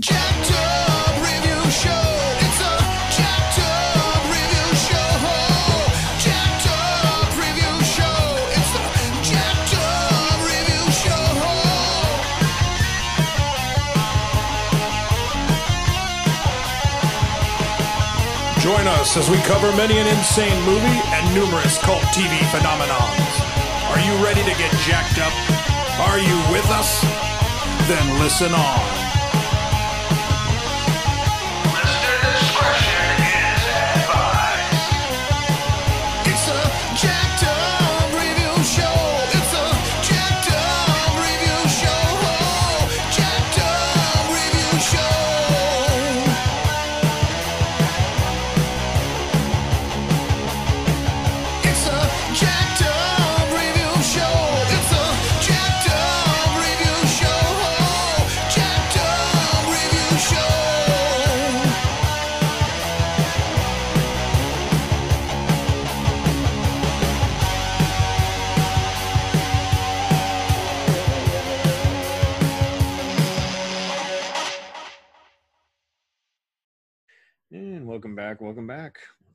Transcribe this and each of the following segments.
Join us as we cover many an insane movie and numerous cult TV phenomenons. Are you ready to get jacked up? Are you with us? Then listen on.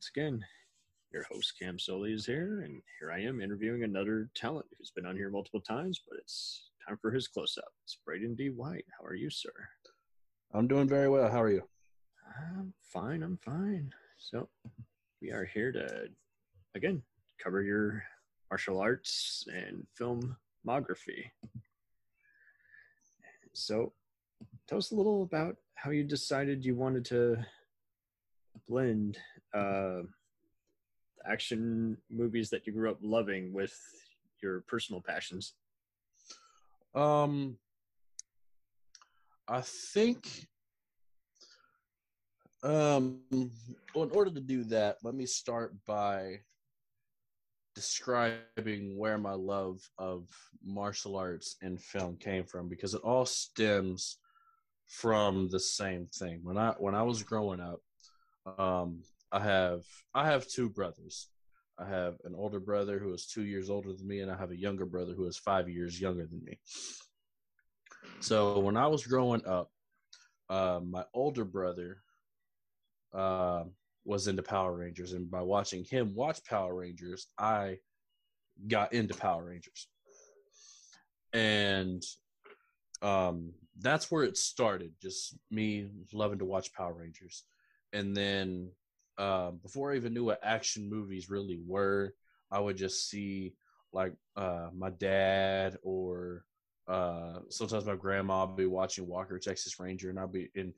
Once again, your host Cam Soley is here, and here I am interviewing another talent who's been on here multiple times, but it's time for his close up. It's Braden D. White. How are you, sir? I'm doing very well. How are you? I'm fine, I'm fine. So, we are here to, again, cover your martial arts and filmography. So, tell us a little about how you decided you wanted to blend uh, action movies that you grew up loving with your personal passions. Um, I think, um, well, in order to do that, let me start by describing where my love of martial arts and film came from because it all stems from the same thing. When I when I was growing up, um, I have I have two brothers. I have an older brother who is two years older than me, and I have a younger brother who is five years younger than me. So when I was growing up, uh, my older brother uh, was into Power Rangers, and by watching him watch Power Rangers, I got into Power Rangers, and um, that's where it started. Just me loving to watch Power Rangers, and then um, before I even knew what action movies really were, I would just see like uh, my dad or uh, sometimes my grandma would be watching Walker Texas Ranger, and I'd be in.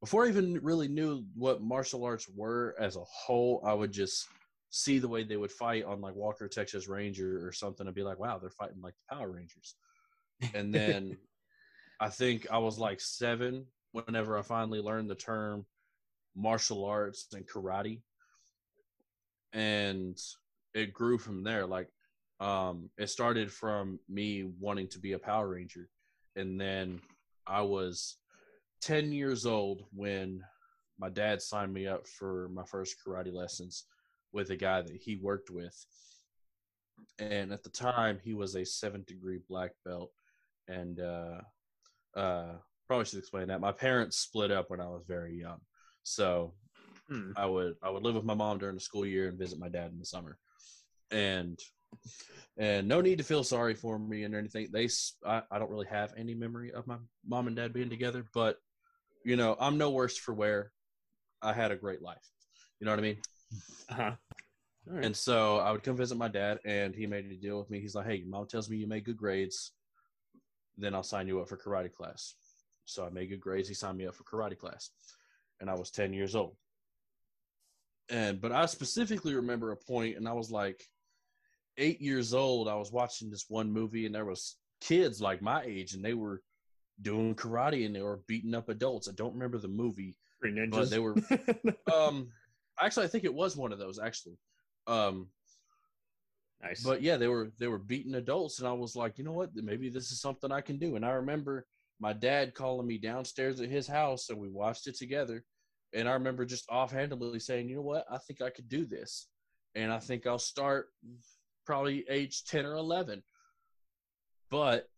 Before I even really knew what martial arts were as a whole, I would just see the way they would fight on like Walker Texas Ranger or something, and be like, "Wow, they're fighting like the Power Rangers." And then I think I was like seven whenever I finally learned the term martial arts and karate. And it grew from there. Like um it started from me wanting to be a power ranger. And then i was 10 years old when my dad signed me up for my first karate lessons with a guy that he worked with. And at the time he was a seventh degree black belt. And uh uh probably should explain that. My parents split up when i was very young so Hmm. I would I would live with my mom during the school year and visit my dad in the summer, and and no need to feel sorry for me and anything. They I, I don't really have any memory of my mom and dad being together, but you know I'm no worse for wear. I had a great life. You know what I mean? Uh-huh. Right. And so I would come visit my dad, and he made a deal with me. He's like, "Hey, mom tells me you made good grades, then I'll sign you up for karate class." So I made good grades. He signed me up for karate class, and I was ten years old. And but I specifically remember a point, and I was like eight years old. I was watching this one movie, and there was kids like my age, and they were doing karate, and they were beating up adults. I don't remember the movie, Three ninjas. but they were um actually i think it was one of those actually um nice. but yeah they were they were beating adults and i was like you know what maybe this is something i can do and i remember my dad calling me downstairs at his house and we watched it together and i remember just offhandedly saying you know what i think i could do this and i think i'll start probably age 10 or 11 but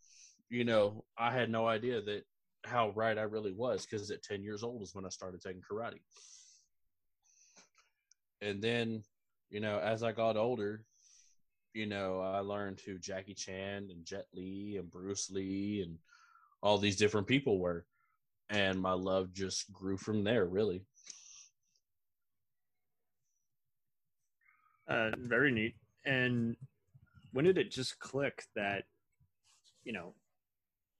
you know i had no idea that how right I really was because at 10 years old is when I started taking karate. And then, you know, as I got older, you know, I learned who Jackie Chan and Jet Li and Bruce Lee and all these different people were. And my love just grew from there, really. Uh, very neat. And when did it just click that, you know,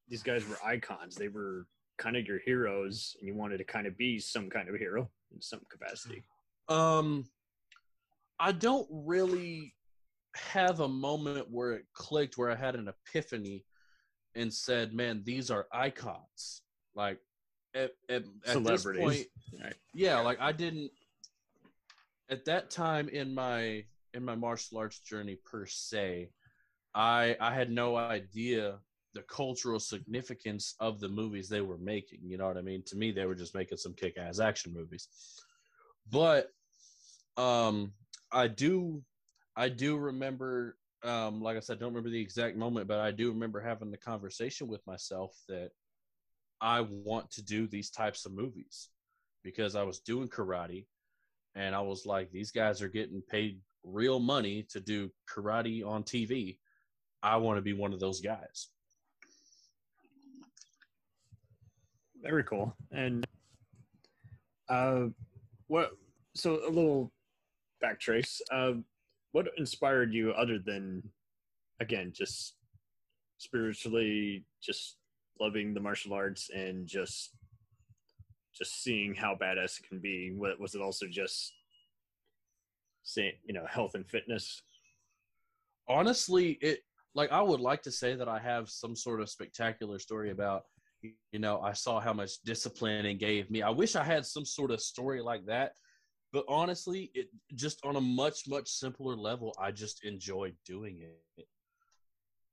these guys were icons? They were kind of your heroes, and you wanted to kind of be some kind of hero in some capacity. Um, I don't really have a moment where it clicked, where I had an epiphany and said, "Man, these are icons." Like at at, at this point, Right. yeah, like I didn't at that time in my in my martial arts journey per se. I I had no idea the cultural significance of the movies they were making. You know what I mean? To me, they were just making some kick ass action movies. But um I do I do remember um like I said, I don't remember the exact moment, but I do remember having the conversation with myself that I want to do these types of movies because I was doing karate and I was like, these guys are getting paid real money to do karate on TV. I want to be one of those guys. Very cool. And uh, what? So a little backtrace. Uh, what inspired you other than, again, just spiritually, just loving the martial arts and just just seeing how badass it can be? What was it? Also just say you know health and fitness. honestly it like i would like to say that i have some sort of spectacular story about you know i saw how much discipline it gave me i wish i had some sort of story like that but honestly it just on a much much simpler level i just enjoyed doing it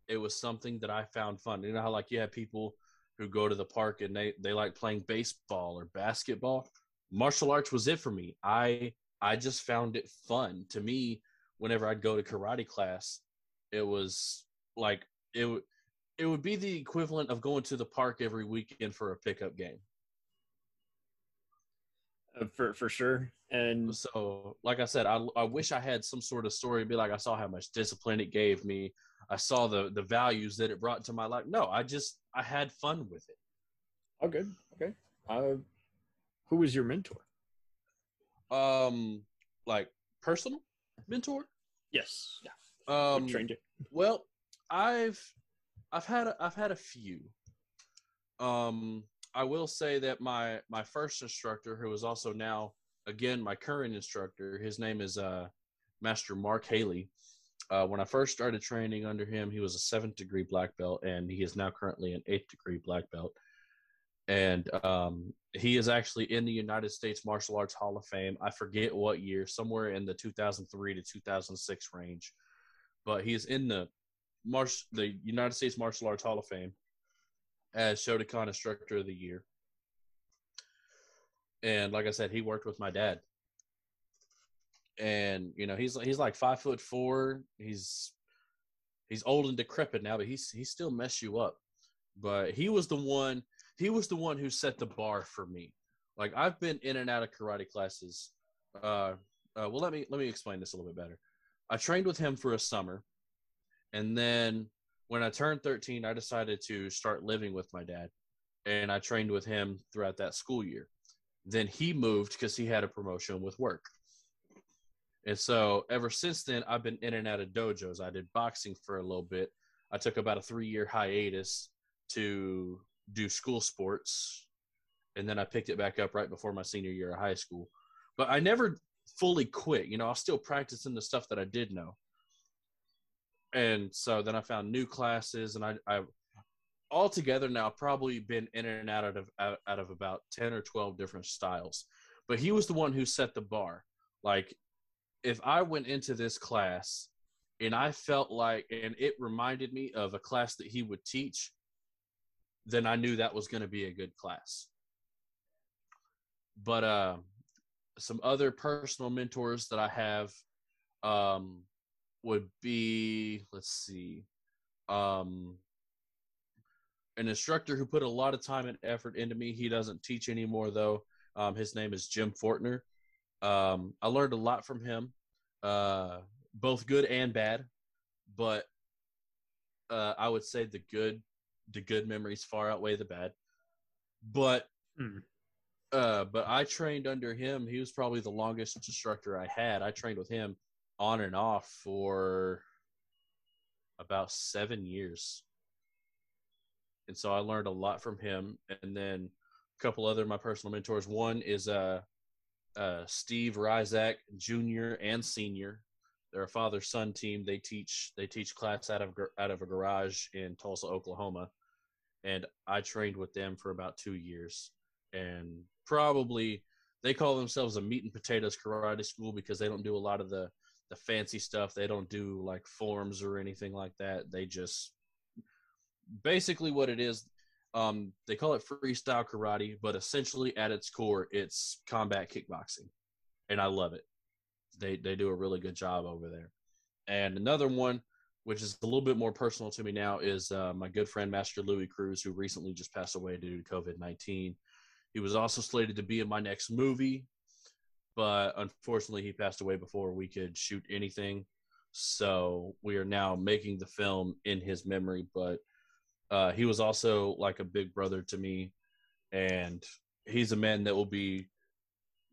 it was something that i found fun you know how like you have people who go to the park and they they like playing baseball or basketball martial arts was it for me i i just found it fun to me whenever I'd go to karate class, it was like it would it would be the equivalent of going to the park every weekend for a pickup game. Uh, for for sure. And So, like I said, I I wish I had some sort of story. Be like, I saw how much discipline it gave me. I saw the the values that it brought to my life. No, I just I had fun with it. oh, good. Okay. Uh, who was your mentor? Um, like personal mentor. Yes. Yeah. Um, What trained you? Well, I've I've had a, I've had a few. Um, I will say that my my first instructor, who is also now again my current instructor, his name is uh, Master Mark Haley. Uh, when I first started training under him, he was a seventh degree black belt, and he is now currently an eighth degree black belt. And um, he is actually in the United States Martial Arts Hall of Fame. I forget what year, somewhere in the 2003 to 2006 range but he is in the Marsh the United States Martial Arts Hall of Fame as Shotokan Instructor of the Year. And like I said, he worked with my dad. And you know, he's he's like five foot four. He's he's old and decrepit now, but he's he still mess you up. But he was the one he was the one who set the bar for me. Like I've been in and out of karate classes. Uh, uh well let me let me explain this a little bit better. I trained with him for a summer. And then when I turned 13, I decided to start living with my dad. And I trained with him throughout that school year. Then he moved because he had a promotion with work. And so ever since then, I've been in and out of dojos. I did boxing for a little bit. I took about a three year hiatus to do school sports. And then I picked it back up right before my senior year of high school. But I never fully quit. You know, I was still practicing the stuff that I did know. And so then I found new classes, and I, I altogether now probably been in and out of out, out of about ten or twelve different styles. But he was the one who set the bar. Like, if I went into this class and I felt like, and it reminded me of a class that he would teach, then I knew that was going to be a good class. But uh, some other personal mentors that I have um, would be let's see, um, an instructor who put a lot of time and effort into me. He doesn't teach anymore though. Um, his name is Jim Fortner. Um, I learned a lot from him, uh, both good and bad, but uh, I would say the good, the good memories far outweigh the bad. But, Hmm. uh, but I trained under him. He was probably the longest instructor I had. I trained with him on and off for about seven years. And so I learned a lot from him. And then a couple other my personal mentors. One is uh, uh, Steve Rizak Jr. and Senior. They're a father son team. They teach they teach class out of out of a garage in Tulsa, Oklahoma, and I trained with them for about two years. And probably they call themselves a meat and potatoes karate school because they don't do a lot of the the fancy stuff. They don't do like forms or anything like that. They just basically what it is. Um, they call it freestyle karate, but essentially at its core, it's combat kickboxing, and I love it. They they do a really good job over there. And another one, which is a little bit more personal to me now, is uh, my good friend Master Louis Cruz, who recently just passed away due to COVID nineteen. He was also slated to be in my next movie, but unfortunately, he passed away before we could shoot anything. So we are now making the film in his memory, but uh, he was also like a big brother to me, and he's a man that will be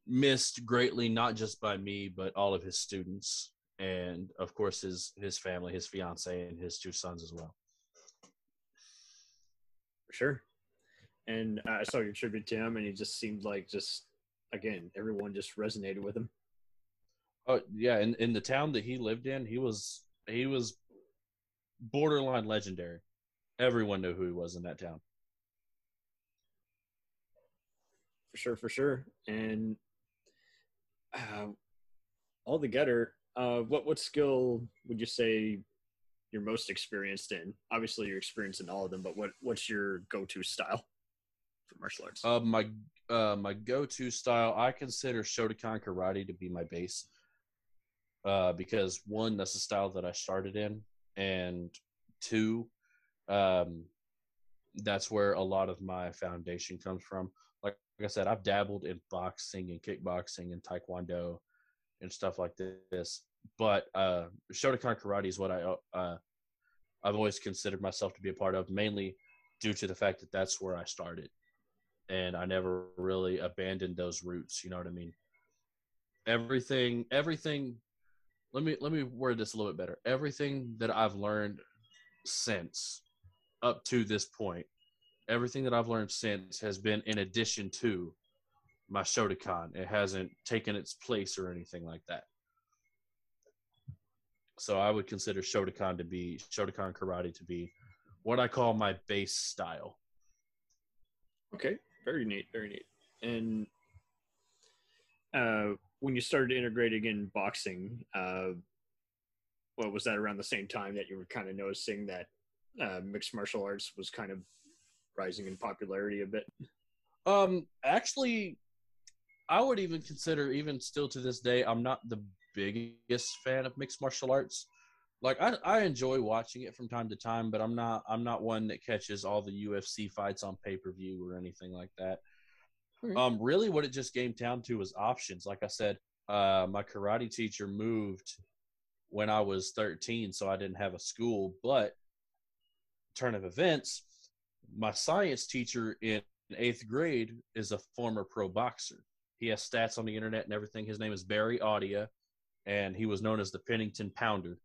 missed greatly, not just by me, but all of his students, and of course his his family, his fiance, and his two sons as well. For sure. And I saw your tribute to him, and he just seemed like just again everyone just resonated with him. Oh yeah, in in the town that he lived in, he was he was borderline legendary. Everyone knew who he was in that town. For sure, for sure. And uh, altogether, uh, what what skill would you say you're most experienced in? Obviously, you're experienced in all of them, but what what's your go-to style for martial arts? Uh, my uh, my go-to style, I consider Shotokan Karate to be my base, uh, because one, that's the style that I started in, and two, um, that's where a lot of my foundation comes from. Like, like I said, I've dabbled in boxing and kickboxing and taekwondo and stuff like this, but uh, Shotokan Karate is what I uh, I've always considered myself to be a part of, mainly due to the fact that that's where I started and I never really abandoned those roots. You know what I mean? Everything, everything. Let me let me word this a little bit better. Everything that I've learned since up to this point, everything that I've learned since has been in addition to my Shotokan. It hasn't taken its place or anything like that. So I would consider Shotokan to be Shotokan karate to be what I call my base style. Okay, very neat, very neat. And uh, when you started integrating in boxing, uh, what was that around the same time that you were kind of noticing that uh, mixed martial arts was kind of rising in popularity a bit? Um, actually, I would even consider, even still to this day, I'm not the biggest fan of mixed martial arts. Like I, I enjoy watching it from time to time, but I'm not, I'm not one that catches all the UFC fights on pay per view or anything like that. Okay. Um, really, what it just came down to was options. Like I said, uh, my karate teacher moved when I was 13, so I didn't have a school. But turn of events, my science teacher in eighth grade is a former pro boxer. He has stats on the internet and everything. His name is Barry Audia, and he was known as the Pennington Pounder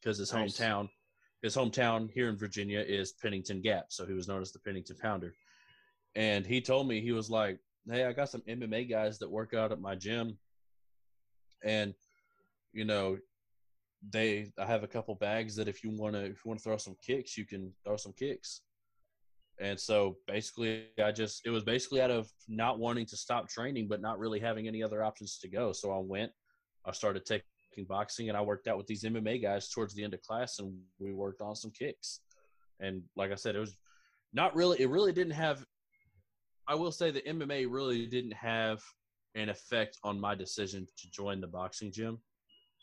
because his Nice. hometown, his hometown here in Virginia is Pennington Gap, so he was known as the Pennington Pounder. And he told me he was like, "Hey, I got some MMA guys that work out at my gym, and you know, they I have a couple bags that if you want to if you want to throw some kicks, you can throw some kicks." And so basically, I just, it was basically out of not wanting to stop training, but not really having any other options to go. So I went, I started taking boxing, and I worked out with these MMA guys towards the end of class, and we worked on some kicks. And like I said, it was not really, it really didn't have, I will say the MMA really didn't have an effect on my decision to join the boxing gym.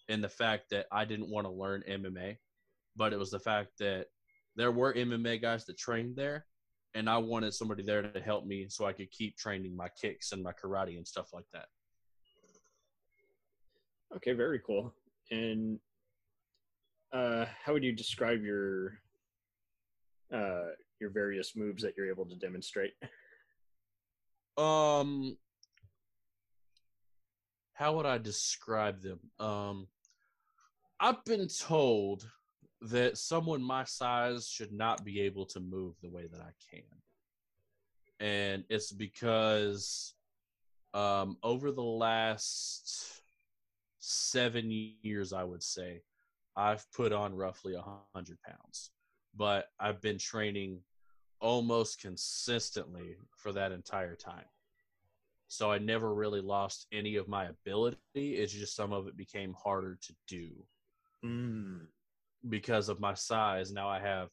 And the fact that I didn't want to learn MMA, but it was the fact that there were MMA guys that trained there, and I wanted somebody there to help me so I could keep training my kicks and my karate and stuff like that. Okay, very cool. And uh, how would you describe your uh, your various moves that you're able to demonstrate? Um, how would I describe them? Um, I've been told that someone my size should not be able to move the way that I can. And it's because um, over the last seven years, I would say, I've put on roughly a hundred pounds, but I've been training almost consistently for that entire time. So I never really lost any of my ability. It's just some of it became harder to do Mm. because of my size. Now I have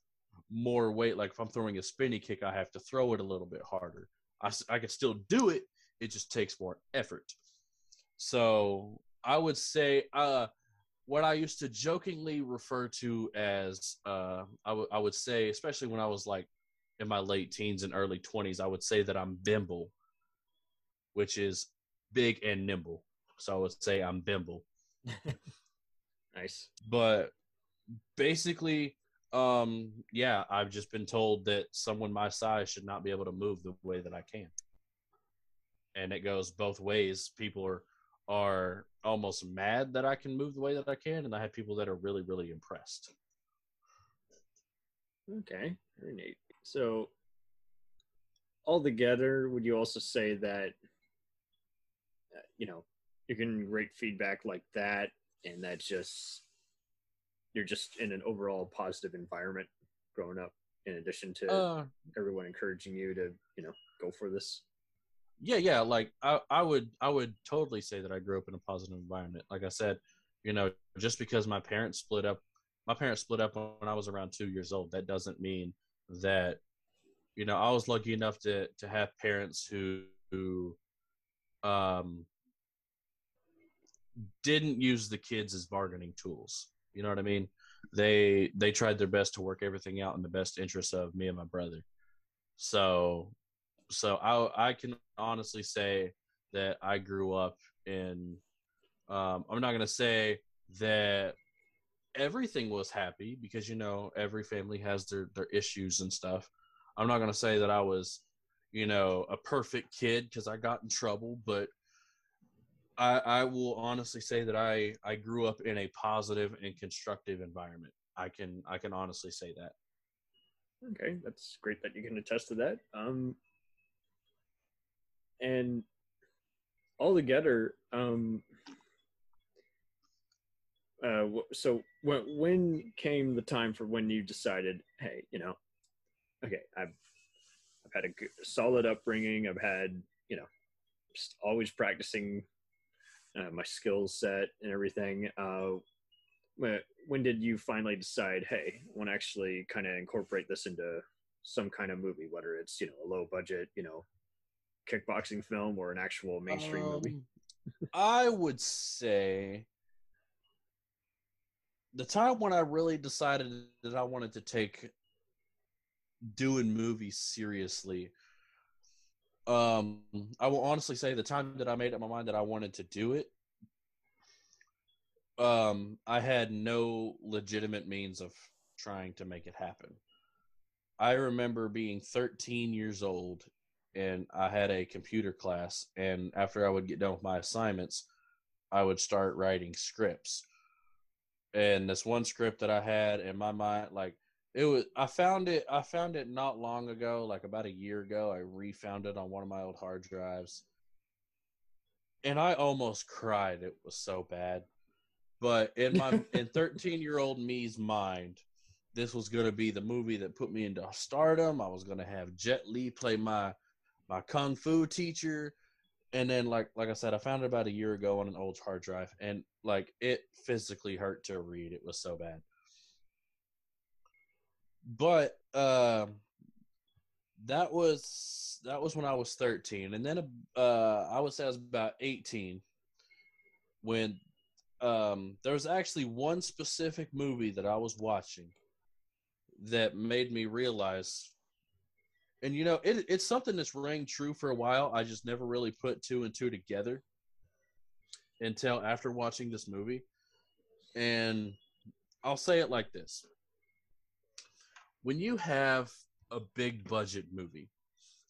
more weight. Like if I'm throwing a spinny kick, I have to throw it a little bit harder. I, I can still do it. It just takes more effort. So I would say uh, what I used to jokingly refer to as uh, I would- I would say, especially when I was like in my late teens and early 20s, I would say that I'm bimble, which is big and nimble. So I would say I'm bimble Nice. but basically um yeah i've just been told that someone my size should not be able to move the way that i can and it goes both ways people are are almost mad that i can move the way that i can and i have people that are really really impressed Okay, very neat. So, altogether, would you also say that, you know, you're getting great feedback like that, and that's just you're just in an overall positive environment growing up, in addition to uh everyone encouraging you to, you know, go for this. yeah yeah like I, I would i would totally say that i grew up in a positive environment like i said you know just because my parents split up my parents split up when i was around two years old that doesn't mean that you know i was lucky enough to to have parents who who um didn't use the kids as bargaining tools you know what i mean they they tried their best to work everything out in the best interest of me and my brother so so I I can honestly say that I grew up in. Um, I'm not gonna say that everything was happy because you know every family has their their issues and stuff. I'm not gonna say that I was, you know, a perfect kid because I got in trouble, but I I will honestly say that I I grew up in a positive and constructive environment. I can I can honestly say that. Okay, that's great that you can attest to that. Um, and altogether, um, uh, so when when came the time for when you decided, hey, you know, okay, I've I've had a good, solid upbringing. I've had, you know, just always practicing uh, my skill set and everything. Uh, when, did you finally decide, hey, I want to actually kind of incorporate this into some kind of movie, whether it's you know a low budget, you know, kickboxing film or an actual mainstream movie? Um, I would say the time when I really decided that I wanted to take doing movies seriously. Um, I will honestly say the time that I made up my mind that I wanted to do it. Um, I had no legitimate means of trying to make it happen. I remember being 13 years old and I had a computer class. And after I would get done with my assignments, I would start writing scripts. And this one script that I had in my mind, like it was, I found it, I found it not long ago, like about a year ago. I refound it on one of my old hard drives, and I almost cried. It was so bad. But in my in 13 year old me's mind, this was going to be the movie that put me into stardom. I was going to have Jet Li play my my kung fu teacher and then like like i said i found it about a year ago on an old hard drive and like it physically hurt to read it was so bad but um that was that was when i was 13 and then uh i would say i was about 18 when um there was actually one specific movie that i was watching that made me realize and you know it, it's something that's rang true for a while i just never really put two and two together until after watching this movie and i'll say it like this when you have a big budget movie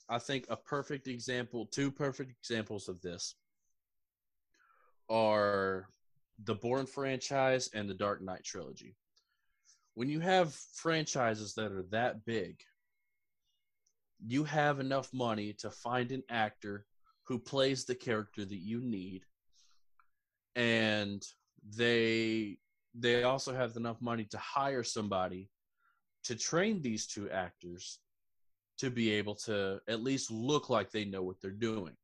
i think a perfect example two perfect examples of this are the Bourne franchise and the Dark Knight trilogy. When you have franchises that are that big, you have enough money to find an actor who plays the character that you need and they they also have enough money to hire somebody to train these two actors to be able to at least look like they know what they're doing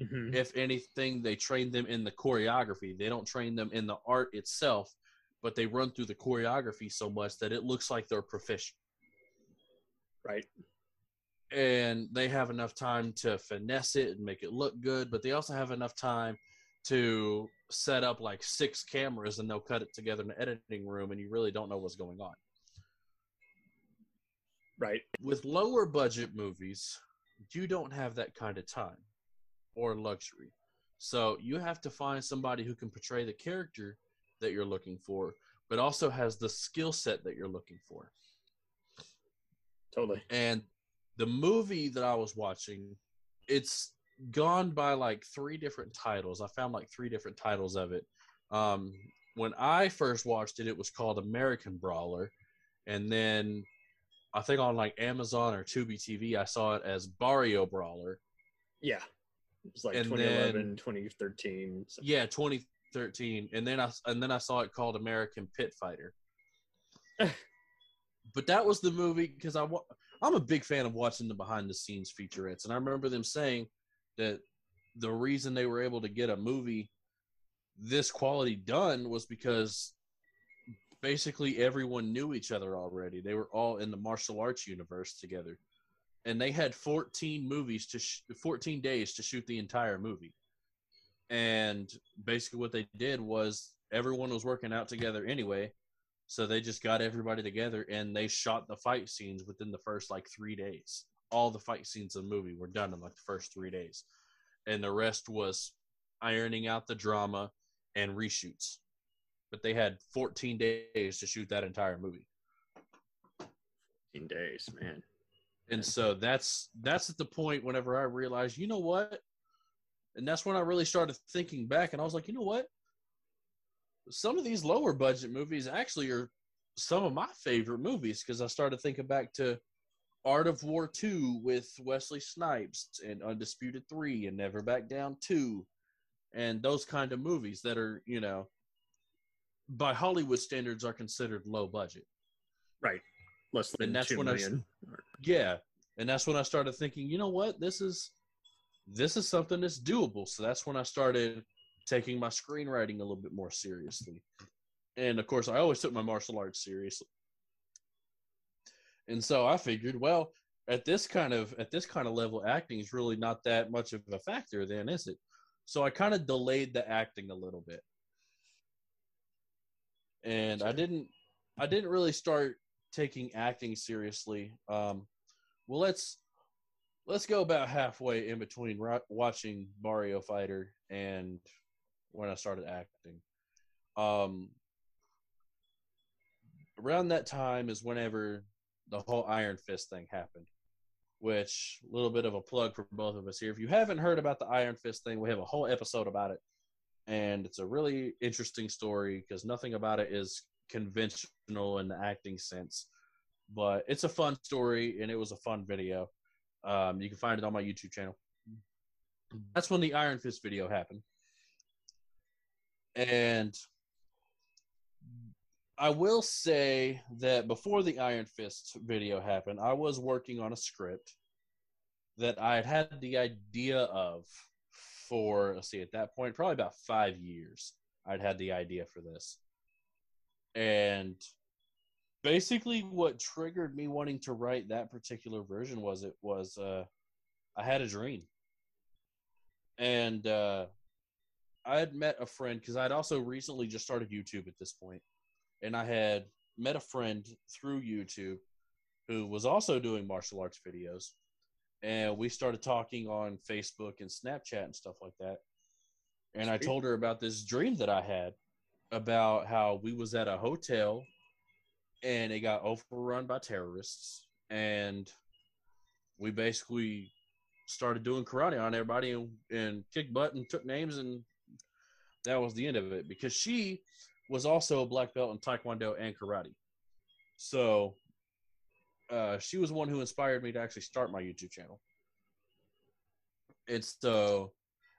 Mhm. if anything, they train them in the choreography. They don't train them in the art itself, but they run through the choreography so much that it looks like they're proficient. Right. And they have enough time to finesse it and make it look good, but they also have enough time to set up like six cameras and they'll cut it together in the editing room and you really don't know what's going on. Right. with lower budget movies, you don't have that kind of time or luxury. So you have to find somebody who can portray the character that you're looking for, but also has the skill set that you're looking for. Totally. And the movie that I was watching, it's gone by like three different titles. I found like three different titles of it. Um, when I first watched it, it was called American Brawler, and then I think on like Amazon or Tubi TV, I saw it as Barrio Brawler. Yeah. It was like And 2011, 2013. something. Yeah, 2013, and then I and then I saw it called American Pit Fighter. but that was the movie because I wa- I'm a big fan of watching the behind the scenes featurettes, and I remember them saying that the reason they were able to get a movie this quality done was because basically everyone knew each other already. They were all in the martial arts universe together, and they had 14 movies to sh- 14 days to shoot the entire movie. And basically, what they did was everyone was working out together anyway, so they just got everybody together and they shot the fight scenes within the first like three days. All the fight scenes of the movie were done in like the first three days, and the rest was ironing out the drama and reshoots. But they had 14 days to shoot that entire movie. 14 days, man. And so that's that's at the point whenever I realized, you know what? And that's when I really started thinking back and I was like, you know what? Some of these lower budget movies actually are some of my favorite movies because I started thinking back to Art of War 2 with Wesley Snipes and Undisputed 3 and Never Back Down 2 and those kind of movies that are, you know, by Hollywood standards are considered low budget. Right. Less than And that's two when I million. Yeah, and that's when I started thinking, you know what, this is this is something that's doable. So that's when I started taking my screenwriting a little bit more seriously. And of course, I always took my martial arts seriously. And so I figured, well, at this kind of at this kind of level, acting is really not that much of a factor, then, is it? So I kind of delayed the acting a little bit, and I didn't I didn't really start taking acting seriously. Um, well, let's let's go about halfway in between ro- watching Mario Fighter and when I started acting. Um, around that time is whenever the whole Iron Fist thing happened. Which a little bit of a plug for both of us here. If you haven't heard about the Iron Fist thing, we have a whole episode about it, and it's a really interesting story because nothing about it is conventional in the acting sense. But it's a fun story, and it was a fun video. Um, you can find it on my YouTube channel. That's when the Iron Fist video happened. And I will say that before the Iron Fist video happened, I was working on a script that I had had the idea of for, let's see, at that point, probably about five years. I'd had the idea for this. And basically, what triggered me wanting to write that particular version was it was uh, I had a dream. And uh, I had met a friend because I'd also recently just started YouTube at this point, and I had met a friend through YouTube who was also doing martial arts videos. And we started talking on Facebook and Snapchat and stuff like that. And I told her about this dream that I had about how we was at a hotel and it got overrun by terrorists. And we basically started doing karate on everybody and, and kicked butt and took names and that was the end of it because she was also a black belt in taekwondo and karate. So uh, she was one who inspired me to actually start my youtube channel it's so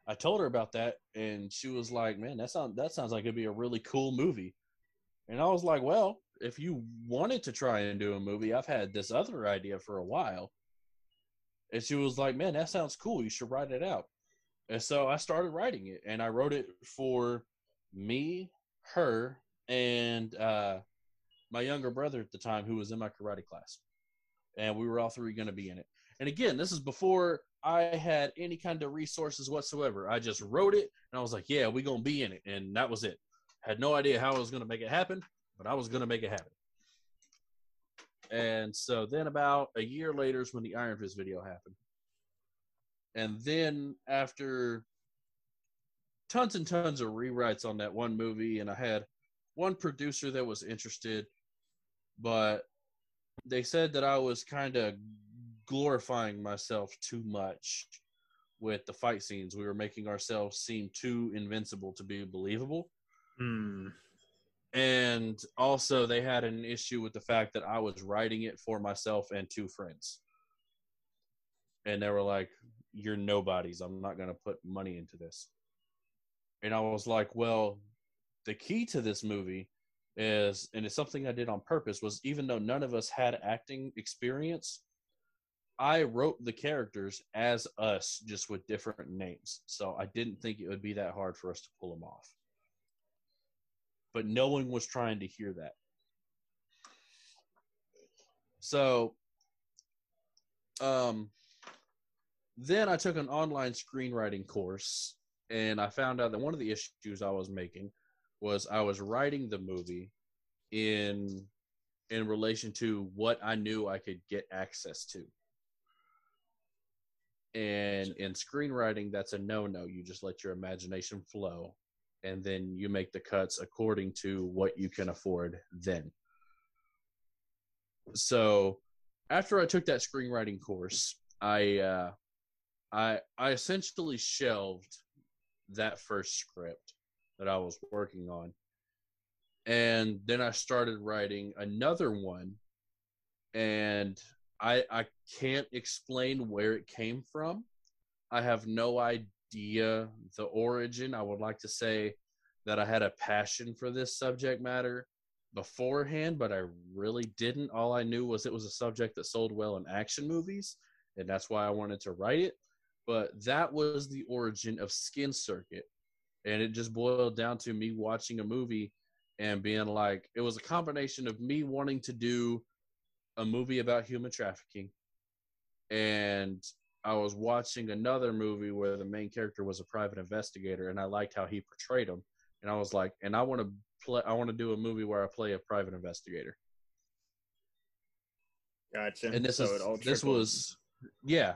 i told her about that and she was like man that sounds that sounds like it'd be a really cool movie and i was like well if you wanted to try and do a movie i've had this other idea for a while and she was like, "Man, that sounds cool. You should write it out." And so I started writing it, and I wrote it for me, her, and uh, my younger brother at the time, who was in my karate class, and we were all three going to be in it. And again, this is before I had any kind of resources whatsoever. I just wrote it, and I was like, "Yeah, we gonna be in it," and that was it. Had no idea how I was going to make it happen, but I was going to make it happen. And so then about a year later is when the Iron Fist video happened. And then after tons and tons of rewrites on that one movie, and I had one producer that was interested, but they said that I was kind of glorifying myself too much with the fight scenes. We were making ourselves seem too invincible to be believable Hmm. and also they had an issue with the fact that I was writing it for myself and two friends. And they were like, You're nobodies. I'm not going to put money into this. And I was like, Well, the key to this movie is, and it's something I did on purpose, was even though none of us had acting experience, I wrote the characters as us, just with different names. So I didn't think it would be that hard for us to pull them off but no one was trying to hear that. So, um, then I took an online screenwriting course, and I found out that one of the issues I was making was I was writing the movie in in relation to what I knew I could get access to. And in screenwriting, that's a no no. You just let your imagination flow and then you make the cuts according to what you can afford then. So after I took that screenwriting course, I uh, I I essentially shelved that first script that I was working on. And then I started writing another one and I I can't explain where it came from. I have no idea the origin. I would like to say that I had a passion for this subject matter beforehand, but I really didn't. All I knew was it was a subject that sold well in action movies, and that's why I wanted to write it. But that was the origin of Skin Circuit. And it just boiled down to me watching a movie and being like, it was a combination of me wanting to do a movie about human trafficking and I was watching another movie where the main character was a private investigator, and I liked how he portrayed him. And I was like, and I want to play. I want to do a movie where I play a private investigator. Gotcha. And this So is it all this was, yeah.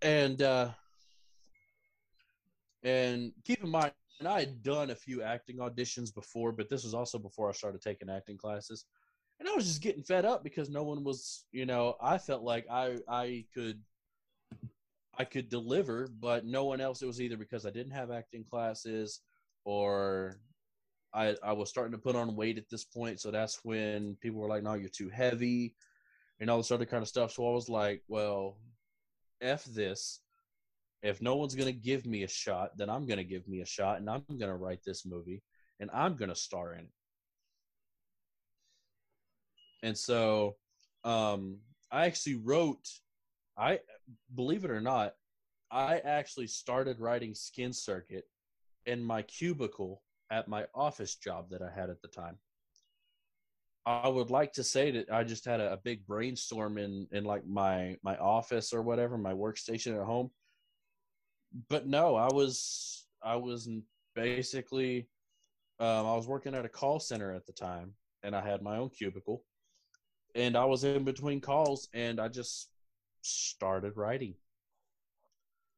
And uh and keep in mind, and I had done a few acting auditions before, but this was also before I started taking acting classes. And I was just getting fed up because no one was, you know, I felt like I I could I could deliver, but no one else. It was either because I didn't have acting classes or I I was starting to put on weight at this point. So that's when people were like, No, you're too heavy and all this other kind of stuff. So I was like, Well, F this. If no one's gonna give me a shot, then I'm gonna give me a shot and I'm gonna write this movie and I'm gonna star in it. And so um I actually wrote I believe it or not, I actually started writing Skin Circuit in my cubicle at my office job that I had at the time. I would like to say that I just had a, a big brainstorm in in like my my office or whatever, my workstation at home. But no, I was I was basically um, I was working at a call center at the time, and I had my own cubicle, and I was in between calls, and I just started writing.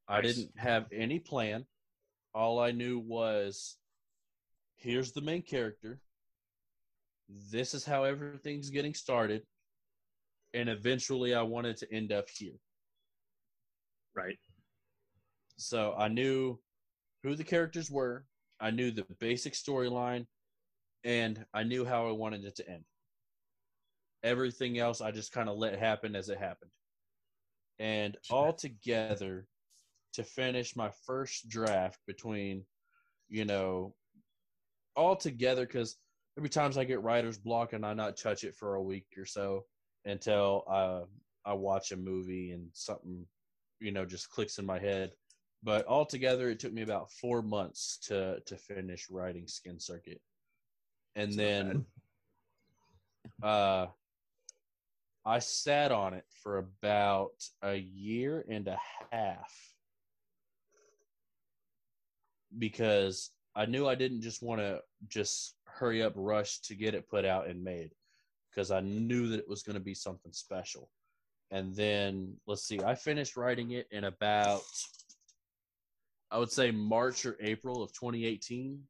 I didn't have any plan. All I knew was here's the main character. This is how everything's getting started. And eventually I wanted to end up here. Right. So I knew who the characters were, I knew the basic storyline, and I knew how I wanted it to end. Everything else I just kind of let happen as it happened. And all together to finish my first draft between, you know, all together because every times I get writer's block and I not touch it for a week or so until I I watch a movie and something, you know, just clicks in my head. But altogether, it took me about four months to to finish writing Skin Circuit, and not then uh, I sat on it for about a year and a half. Because I knew I didn't just want to just hurry up, rush to get it put out and made because I knew that it was going to be something special. And then let's see, I finished writing it in about, I would say March or April of 2018.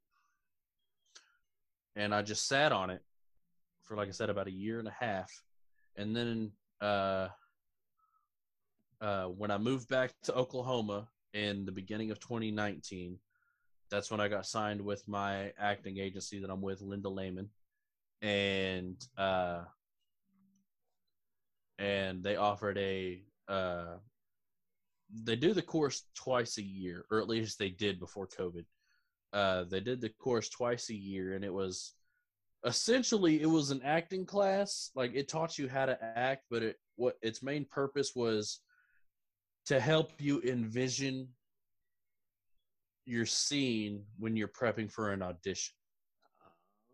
And I just sat on it for, like I said, about a year and a half. And then uh, uh, when I moved back to Oklahoma in the beginning of 2019, that's when I got signed with my acting agency that I'm with, Linda Lehman, and uh, and they offered a uh, they do the course twice a year, or at least they did before COVID. Uh, they did the course twice a year, and it was essentially it was an acting class. Like it taught you how to act, but it what its main purpose was to help you envision your scene when you're prepping for an audition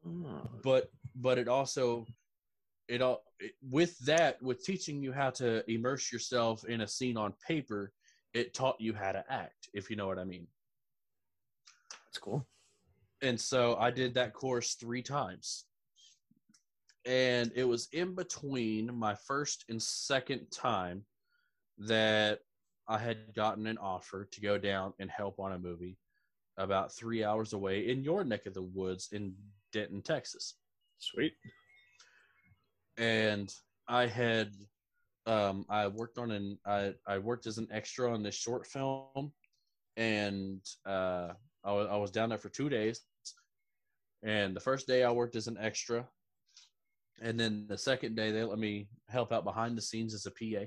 Oh, but but it also it all it, with that with teaching you how to immerse yourself in a scene on paper it taught you how to act if you know what i mean that's cool. and so i did that course three times and it was in between my first and second time that i had gotten an offer to go down and help on a movie about three hours away in your neck of the woods in denton texas Sweet. and I had um I worked on an I I worked as an extra on this short film and uh I was I was down there for 2 days. And the first day I worked as an extra and then the second day they let me help out behind the scenes as a PA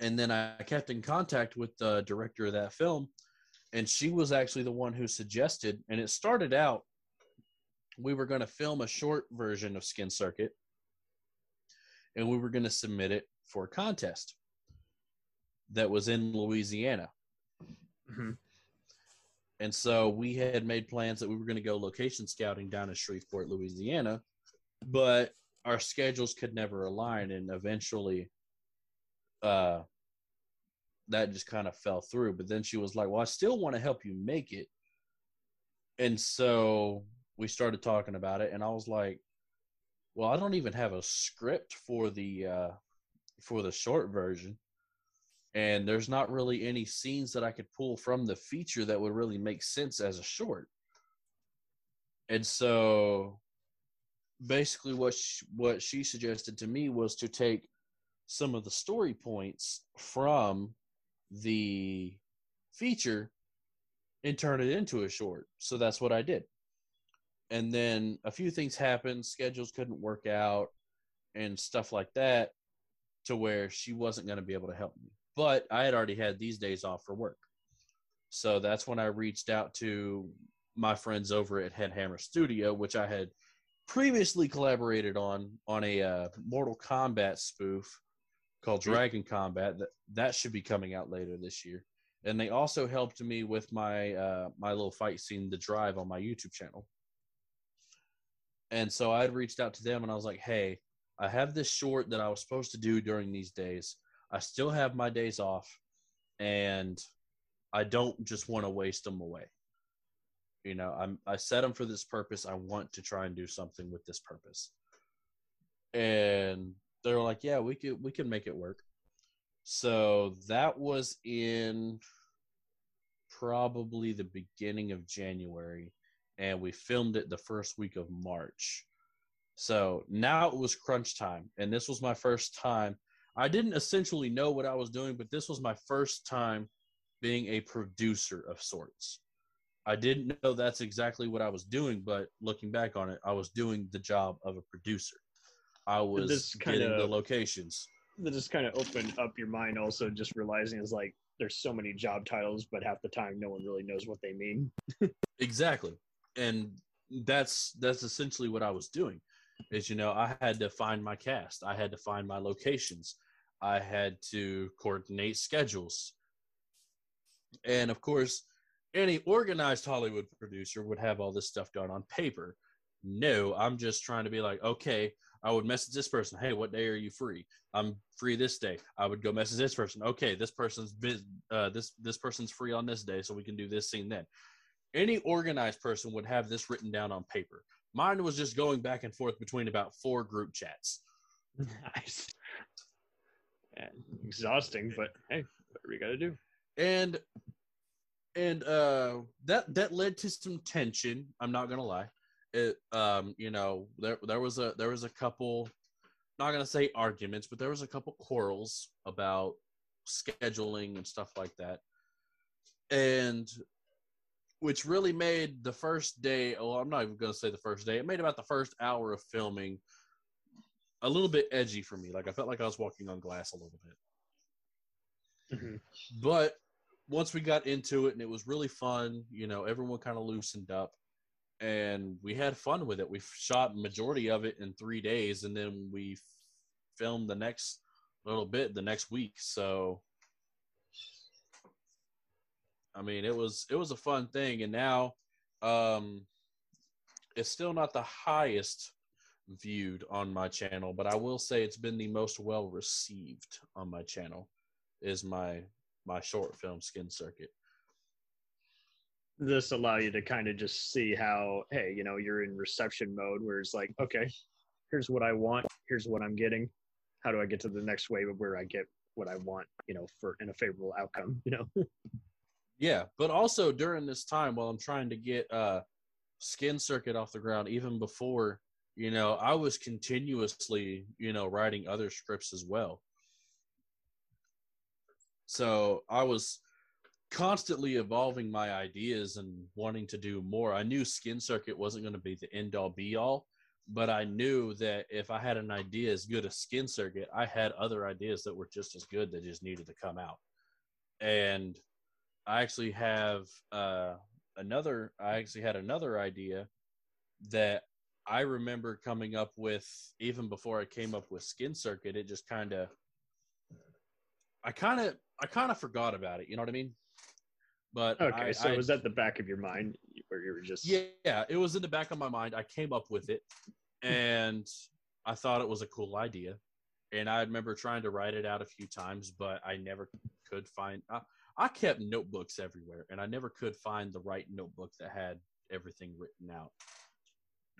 and then I kept in contact with the director of that film and she was actually the one who suggested and it started out we were going to film a short version of Skin Circuit and we were going to submit it for a contest that was in Louisiana. Mhm. And so we had made plans that we were going to go location scouting down in Shreveport, Louisiana, but our schedules could never align. And eventually, uh, that just kind of fell through. But then she was like, Well, I still want to help you make it. And so we started talking about it, and I was like, Well, I don't even have a script for the uh, for the short version and there's not really any scenes that I could pull from the feature that would really make sense as a short. And so basically what she, what she suggested to me was to take some of the story points from the feature and turn it into a short. So that's what I did. And then a few things happened, schedules couldn't work out and stuff like that to where she wasn't going to be able to help me but I had already had these days off for work. So that's when I reached out to my friends over at Headhammer Studio, which I had previously collaborated on on a uh, Mortal Kombat spoof called Dragon Combat. That that should be coming out later this year. And they also helped me with my uh, my little fight scene, The Drive, on my YouTube channel. And so I had reached out to them, and I was like, "Hey, I have this short that I was supposed to do during these days." I still have my days off and I don't just want to waste them away. You know, I'm I set them for this purpose. I want to try and do something with this purpose. and they were like, "Yeah, we could we could make it work." So that was in probably the beginning of January, and we filmed it the first week of March. So now it was crunch time, and this was my first time. I didn't essentially know what I was doing, but this was my first time being a producer of sorts. I didn't know that's exactly what I was doing, but looking back on it, I was doing the job of a producer. I was this getting kinda- the locations. that just kind of opened up your mind also just realizing is like there's so many job titles but half the time no one really knows what they mean Exactly. And that's that's essentially what I was doing. Is you know, I had to find my cast. I had to find my locations. I had to coordinate schedules. And of course, any organized Hollywood producer would have all this stuff done on paper. No, I'm just trying to be like, okay, I would message this person, hey, what day are you free? I'm free this day. I would go message this person. Okay, this person's uh, this this person's free on this day, so we can do this scene then any organized person would have this written down on paper. Mine was just going back and forth between about four group chats. nice and exhausting but hey what we gotta do And and uh that that led to some tension, I'm not gonna lie. It um, you know, there there was a there was a couple not gonna say arguments, but there was a couple quarrels about scheduling and stuff like that. And which really made the first day, well, I'm not even going to say the first day, it made about the first hour of filming a little bit edgy for me. Like I felt like I was walking on glass a little bit. Mhm. But once we got into it and it was really fun, you know, everyone kind of loosened up and we had fun with it. We shot majority of it in three days and then we filmed the next little bit the next week. So I mean, it was it was a fun thing, and now um, it's still not the highest viewed on my channel, but I will say it's been the most well received on my channel. Is my my short film Skin Circuit. this allow you to kind of just see how hey you know you're in reception mode where it's like okay here's what i want here's what i'm getting how do i get to the next wave of where i get what i want you know for in a favorable outcome you know Yeah, but also during this time while I'm trying to get uh Skin Circuit off the ground, even before you know, I was continuously you know writing other scripts as well. So I was constantly evolving my ideas and wanting to do more. I knew Skin Circuit wasn't going to be the end all be all, but I knew that if I had an idea as good as Skin Circuit, I had other ideas that were just as good that just needed to come out. And I actually have uh, another. I actually had another idea that I remember coming up with even before I came up with Skin Circuit. It just kind of, I kind of, I kind of forgot about it. You know what I mean? But okay I, so I- was that the back of your mind where you were just yeah, yeah, it was in the back of my mind. I came up with it, and I thought it was a cool idea. And I remember trying to write it out a few times, but I never could find. I, I kept notebooks everywhere, and I never could find the right notebook that had everything written out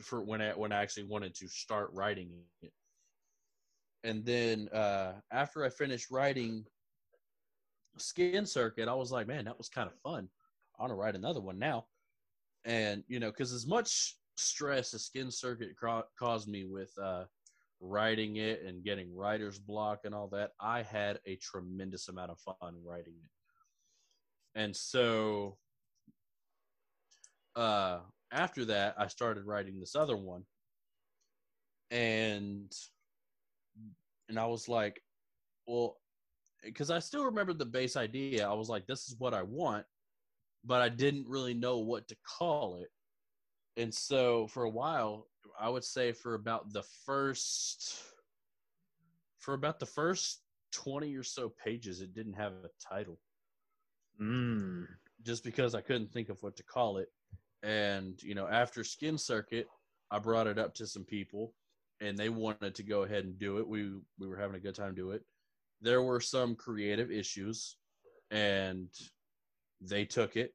for when I when I actually wanted to start writing it. And then uh, after I finished writing Skin Circuit, I was like, man, that was kind of fun. I want to write another one now and you know because as much stress as skin circuit ca- caused me with uh writing it and getting writer's block and all that i had a tremendous amount of fun writing it and so uh after that i started writing this other one. And and i was like well because i still remember the base idea. I was like this is what i want but I didn't really know what to call it. And so for a while, I would say for about the first for about the first 20 or so pages it didn't have a title mm. just because I couldn't think of what to call it. And you know, after Skin Circuit, I brought it up to some people and they wanted to go ahead and do it. We we were having a good time do it. There were some creative issues and they took it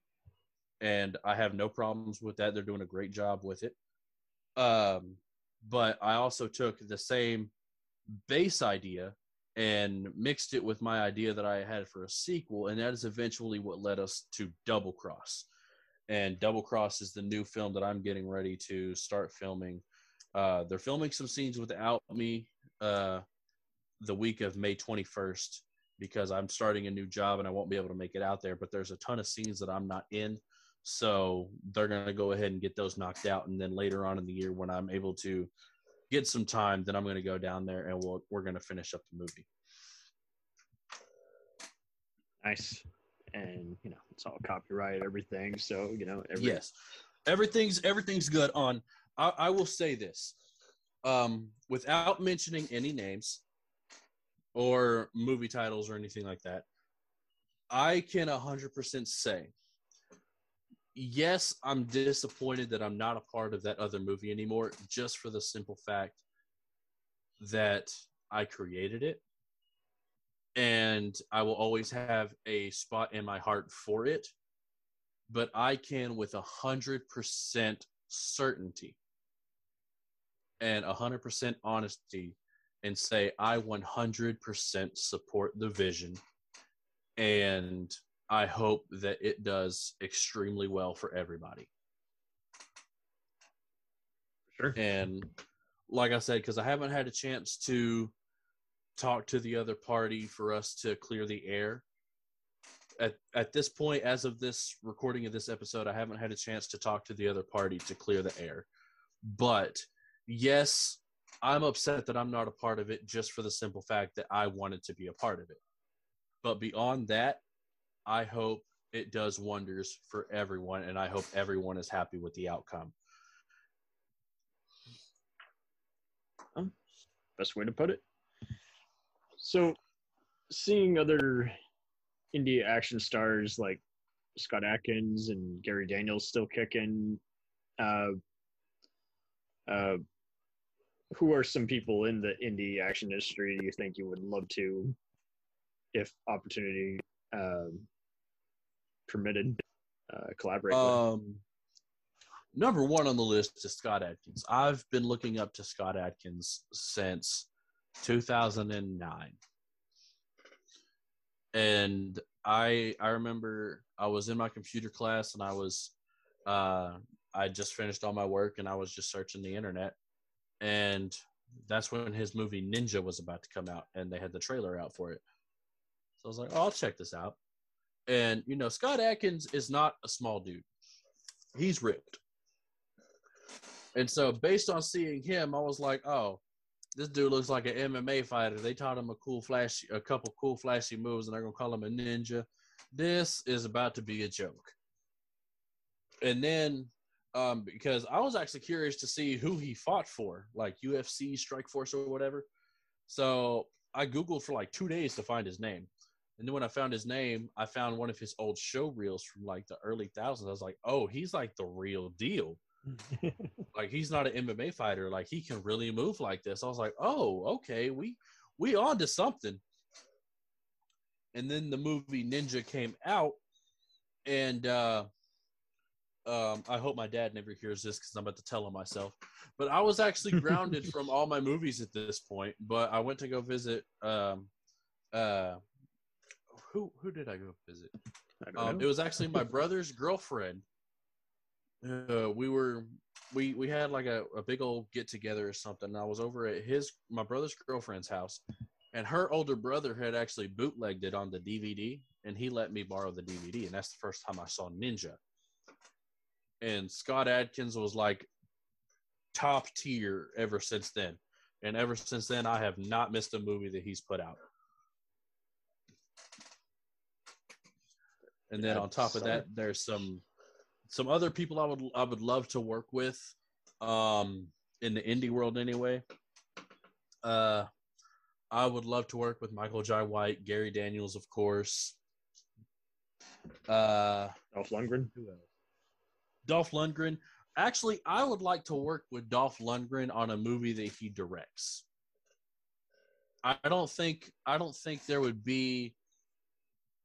and I have no problems with that. They're doing a great job with it. Um but I also took the same base idea and mixed it with my idea that I had for a sequel, and that is eventually what led us to Double Cross. And Double Cross is the new film that I'm getting ready to start filming. Uh, they're filming some scenes without me uh, the week of May 21st because I'm starting a new job and I won't be able to make it out there. But there's a ton of scenes that I'm not in. So they're going to go ahead and get those knocked out. And then later on in the year, when I'm able to get some time, then I'm going to go down there and we'll, we're going to finish up the movie. Nice. And you know, it's all copyright, everything. So you know, every, Yes, everything's everything's good. On I, I will say this, um, without mentioning any names or movie titles or anything like that, I can hundred percent say, yes, I'm disappointed that I'm not a part of that other movie anymore, just for the simple fact that I created it. And I will always have a spot in my heart for it but I can with a hundred percent certainty and a hundred percent honesty and say I 100% support the vision and I hope that it does extremely well for everybody. sure. And like I said, because I haven't had a chance to talk to the other party for us to clear the air. At, at this point, as of this recording of this episode, I haven't had a chance to talk to the other party to clear the air. But yes, I'm upset that I'm not a part of it just for the simple fact that I wanted to be a part of it. But beyond that, I hope it does wonders for everyone, and I hope everyone is happy with the outcome. best way to put it. So, seeing other indie action stars like Scott Adkins and Gary Daniels still kicking, uh, uh, who are some people in the indie action industry you think you would love to, if opportunity um permitted, uh, collaborate with? Um, number one on the list is Scott Adkins. I've been looking up to Scott Adkins since 2009, and I I remember I was in my computer class and I was uh, I just finished all my work and I was just searching the internet, and that's when his movie Ninja was about to come out, and they had the trailer out for it. So I was like, oh, I'll check this out. And you know, Scott Adkins is not a small dude. He's ripped. And so based on seeing him, I was like, oh, this dude looks like an MMA fighter. They taught him a cool flash a couple cool flashy moves and they're gonna call him a ninja. This is about to be a joke. And then um, because I was actually curious to see who he fought for, like UFC, Strikeforce, or whatever. So I Googled for like two days to find his name. And then when I found his name, I found one of his old show reels from like the early thousands. I was like, oh, he's like the real deal. Like he's not an MMA fighter. Like he can really move like this. I was like, oh, okay, we we on to something. And then the movie Ninja came out, and uh, um, I hope my dad never hears this because I'm about to tell him myself. But I was actually grounded from all my movies at this point. But I went to go visit. Um, uh, who who did I go visit? I Um, it was actually my brother's girlfriend. Uh, we were we we had like a, a big old get together or something. I was over at his my brother's girlfriend's house, and her older brother had actually bootlegged it on the DVD, and he let me borrow the DVD, and that's the first time I saw Ninja. And Scott Adkins was like top tier ever since then, and ever since then I have not missed a movie that he's put out. And then Yeah, on top of that, there's some some other people I would I would love to work with, um, in the indie world anyway. Uh, I would love to work with Michael Jai White, Gary Daniels, of course. Uh, Dolph Lundgren. who else? Dolph Lundgren. Actually, I would like to work with Dolph Lundgren on a movie that he directs. I don't think I don't think there would be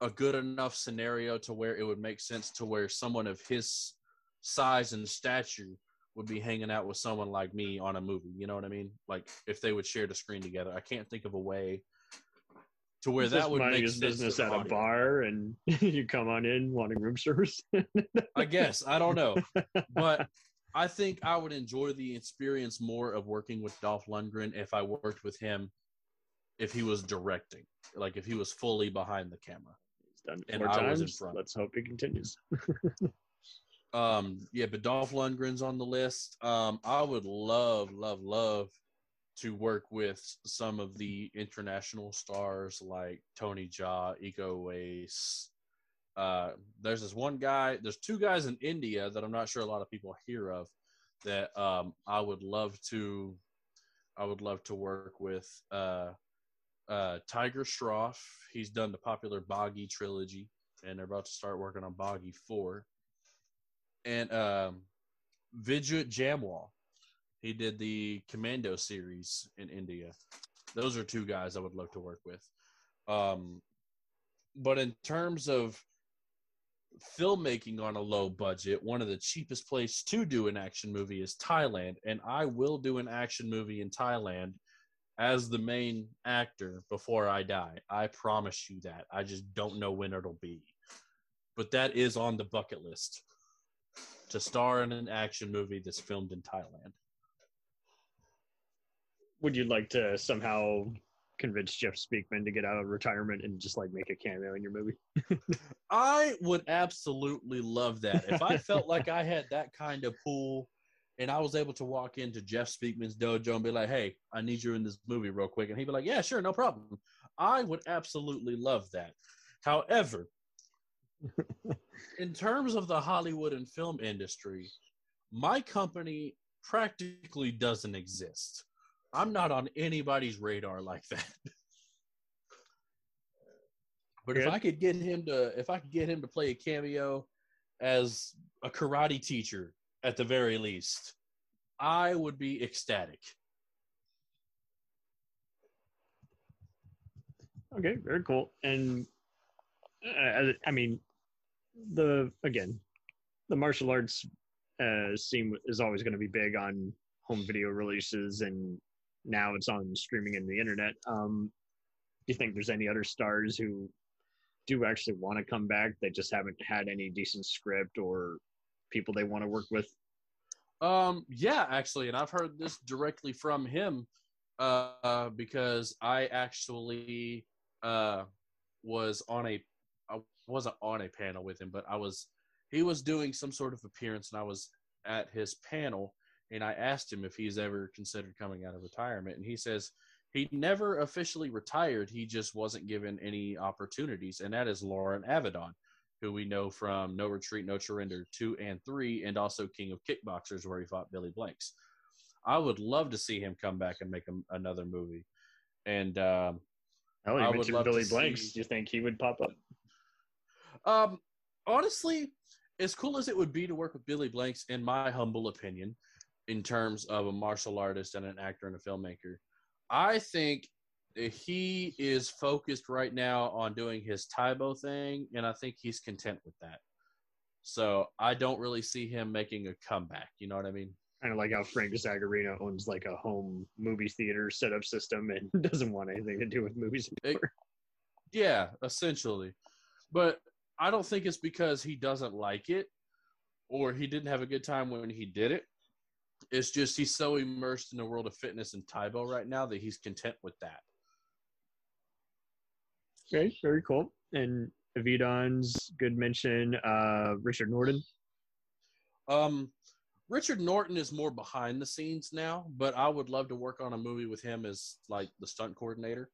a good enough scenario to where it would make sense to where someone of his size and stature would be hanging out with someone like me on a movie. You know what I mean? Like if they would share the screen together. I can't think of a way to where that would make his business at a bar, and you come on in wanting room service. I guess I don't know, but I think I would enjoy the experience more of working with Dolph Lundgren if I worked with him if he was directing, like if he was fully behind the camera. Done it And four I was in times. front. Let's hope it continues. Um, yeah, but Dolph Lundgren's on the list. Um, I would love, love, love to work with some of the international stars like Tony Jaa, Iko Uwais. Uh, there's this one guy. There's two guys in India that I'm not sure a lot of people hear of. That um, I would love to. I would love to work with. Uh, uh, Tiger Shroff. He's done the popular Baaghi trilogy, and they're about to start working on Baaghi Four and um, Vijay Jamwal. He did the Commando series in India. Those are two guys I would love to work with. Um, but in terms of filmmaking on a low budget, one of the cheapest places to do an action movie is Thailand, and I will do an action movie in Thailand as the main actor before I die. I promise you that. I just don't know when it'll be. But that is on the bucket list to star in an action movie that's filmed in Thailand. Would you like to somehow convince Jeff Speakman to get out of retirement and just like make a cameo in your movie? I would absolutely love that. If I felt like I had that kind of pool and I was able to walk into Jeff Speakman's dojo and be like, hey, I need you in this movie real quick. And he'd be like, yeah, sure, no problem. I would absolutely love that. However, in terms of the Hollywood and film industry, my company practically doesn't exist. I'm not on anybody's radar like that. But if I could get him to if I could get him to play a cameo as a karate teacher at the very least, I would be ecstatic. Okay, very cool. And uh, I mean, the again, the martial arts uh, scene is always going to be big on home video releases, and now it's on streaming and the internet. Um, do you think there's any other stars who do actually want to come back? They just haven't had any decent script or people they want to work with. Um, yeah, actually, and I've heard this directly from him, uh, because I actually uh was on a I wasn't on a panel with him, but I was he was doing some sort of appearance, and I was at his panel, and I asked him if he's ever considered coming out of retirement, and he says he never officially retired. He just wasn't given any opportunities, and that is Loren Avedon who we know from No Retreat, No Surrender 2 and 3, and also King of Kickboxers, where he fought Billy Blanks. I would love to see him come back and make a, another movie. And um, Oh, you I mentioned Billy Blanks. Do you think he would pop up? um, honestly, as cool as it would be to work with Billy Blanks, in my humble opinion, in terms of a martial artist and an actor and a filmmaker, I think he is focused right now on doing his Tae Bo thing, and I think he's content with that. So I don't really see him making a comeback. You know what I mean? kind of like how Frank Zagarino owns like a home movie theater setup system and doesn't want anything to do with movies. It- yeah, essentially. But I don't think it's because he doesn't like it or he didn't have a good time when he did it. It's just he's so immersed in the world of fitness and Tae Bo right now that he's content with that. Okay, very cool. And Avedon's good mention. Uh, Richard Norton. Um, Richard Norton is more behind the scenes now, but I would love to work on a movie with him as like the stunt coordinator.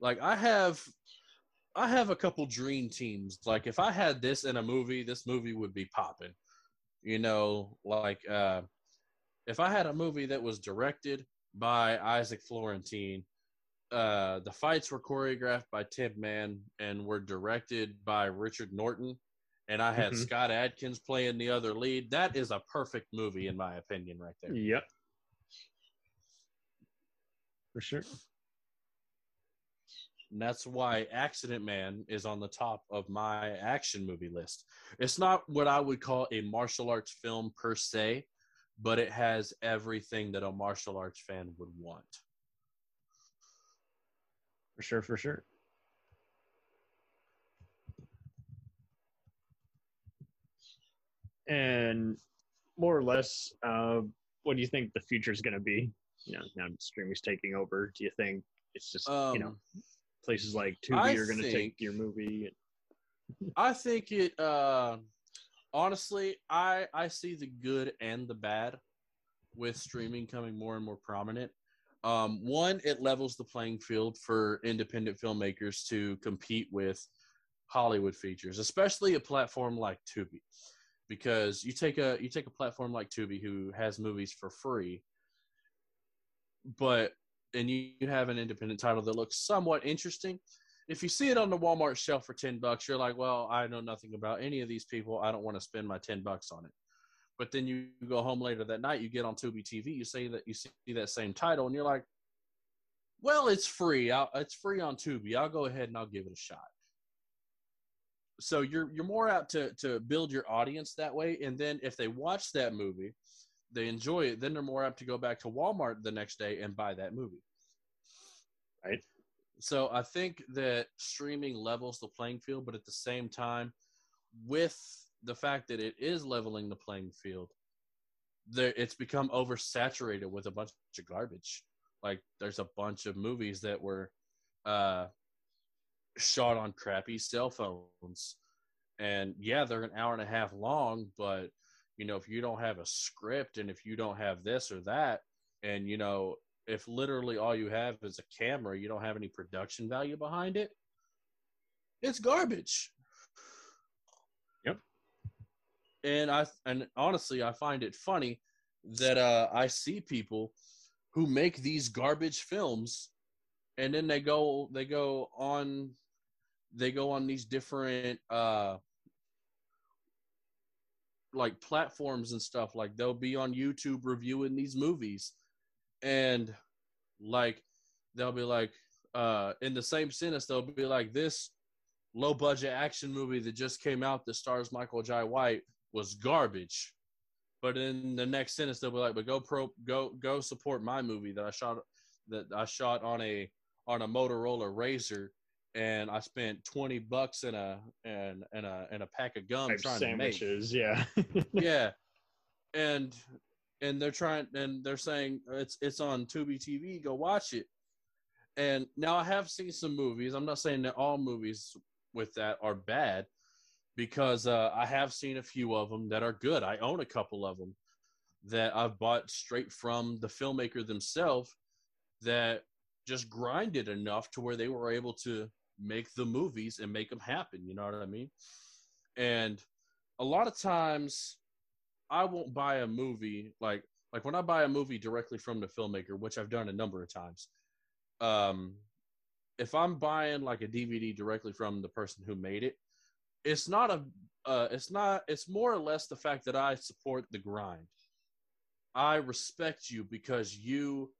Like I have, I have a couple dream teams. Like if I had this in a movie, this movie would be popping. You know, like uh, if I had a movie that was directed by Isaac Florentine, uh, the fights were choreographed by Tim Mann and were directed by Richard Norton and I had Mhm. Scott Adkins playing the other lead. That is a perfect movie, in my opinion, right there. Yep. For sure. And that's why Accident Man is on the top of my action movie list. It's not what I would call a martial arts film per se, but it has everything that a martial arts fan would want. For sure, for sure. And more or less, uh, what do you think the future is going to be? You know, now streaming's taking over. Do you think it's just you know Um, places like Tubi are going to take your movie? I think it. Uh, honestly, I I see the good and the bad with streaming coming more and more prominent. Um, one, it levels the playing field for independent filmmakers to compete with Hollywood features, especially a platform like Tubi, because you take a you take a platform like Tubi who has movies for free, but and you, you have an independent title that looks somewhat interesting if you see it on the Walmart shelf for 10 bucks, you're like, well, I know nothing about any of these people. I don't want to spend my 10 bucks on it. But then you go home later that night, you get on Tubi TV, you say that you see that same title, and you're like, well, it's free. I'll, it's free on Tubi. I'll go ahead and I'll give it a shot. So you're you're more out to to build your audience that way, and then if they watch that movie, they enjoy it, then they're more apt to go back to Walmart the next day and buy that movie. Right. So I think that streaming levels the playing field, but at the same time, with the fact that it is leveling the playing field, there it's become oversaturated with a bunch of garbage. Like there's a bunch of movies that were uh, shot on crappy cell phones, and yeah, they're an hour and a half long, but you know if you don't have a script and if you don't have this or that, and you know if literally all you have is a camera, you don't have any production value behind it, it's garbage. Yep. And I and honestly, I find it funny that uh, I see people who make these garbage films, and then they go they go on they go on these different uh, like platforms and stuff. Like they'll be on YouTube reviewing these movies and like they'll be like uh in the same sentence they'll be like this low budget action movie that just came out that stars Michael Jai White was garbage. But in the next sentence they'll be like, but go pro go go support my movie that I shot that I shot on a on a Motorola Razr and I spent twenty bucks in a and and a and a pack of gum Type trying to make sandwiches, yeah. yeah and and they're trying and they're saying it's it's on Tubi TV go watch it and now I have seen some movies I'm not saying that all movies with that are bad because uh, I have seen a few of them that are good I own a couple of them that I've bought straight from the filmmaker themselves that just grinded enough to where they were able to make the movies and make them happen you know what I mean and a lot of times I won't buy a movie like like when I buy a movie directly from the filmmaker, which I've done a number of times. Um, if I'm buying like a DVD directly from the person who made it, it's not a uh, it's not it's more or less the fact that I support the grind. I respect you because you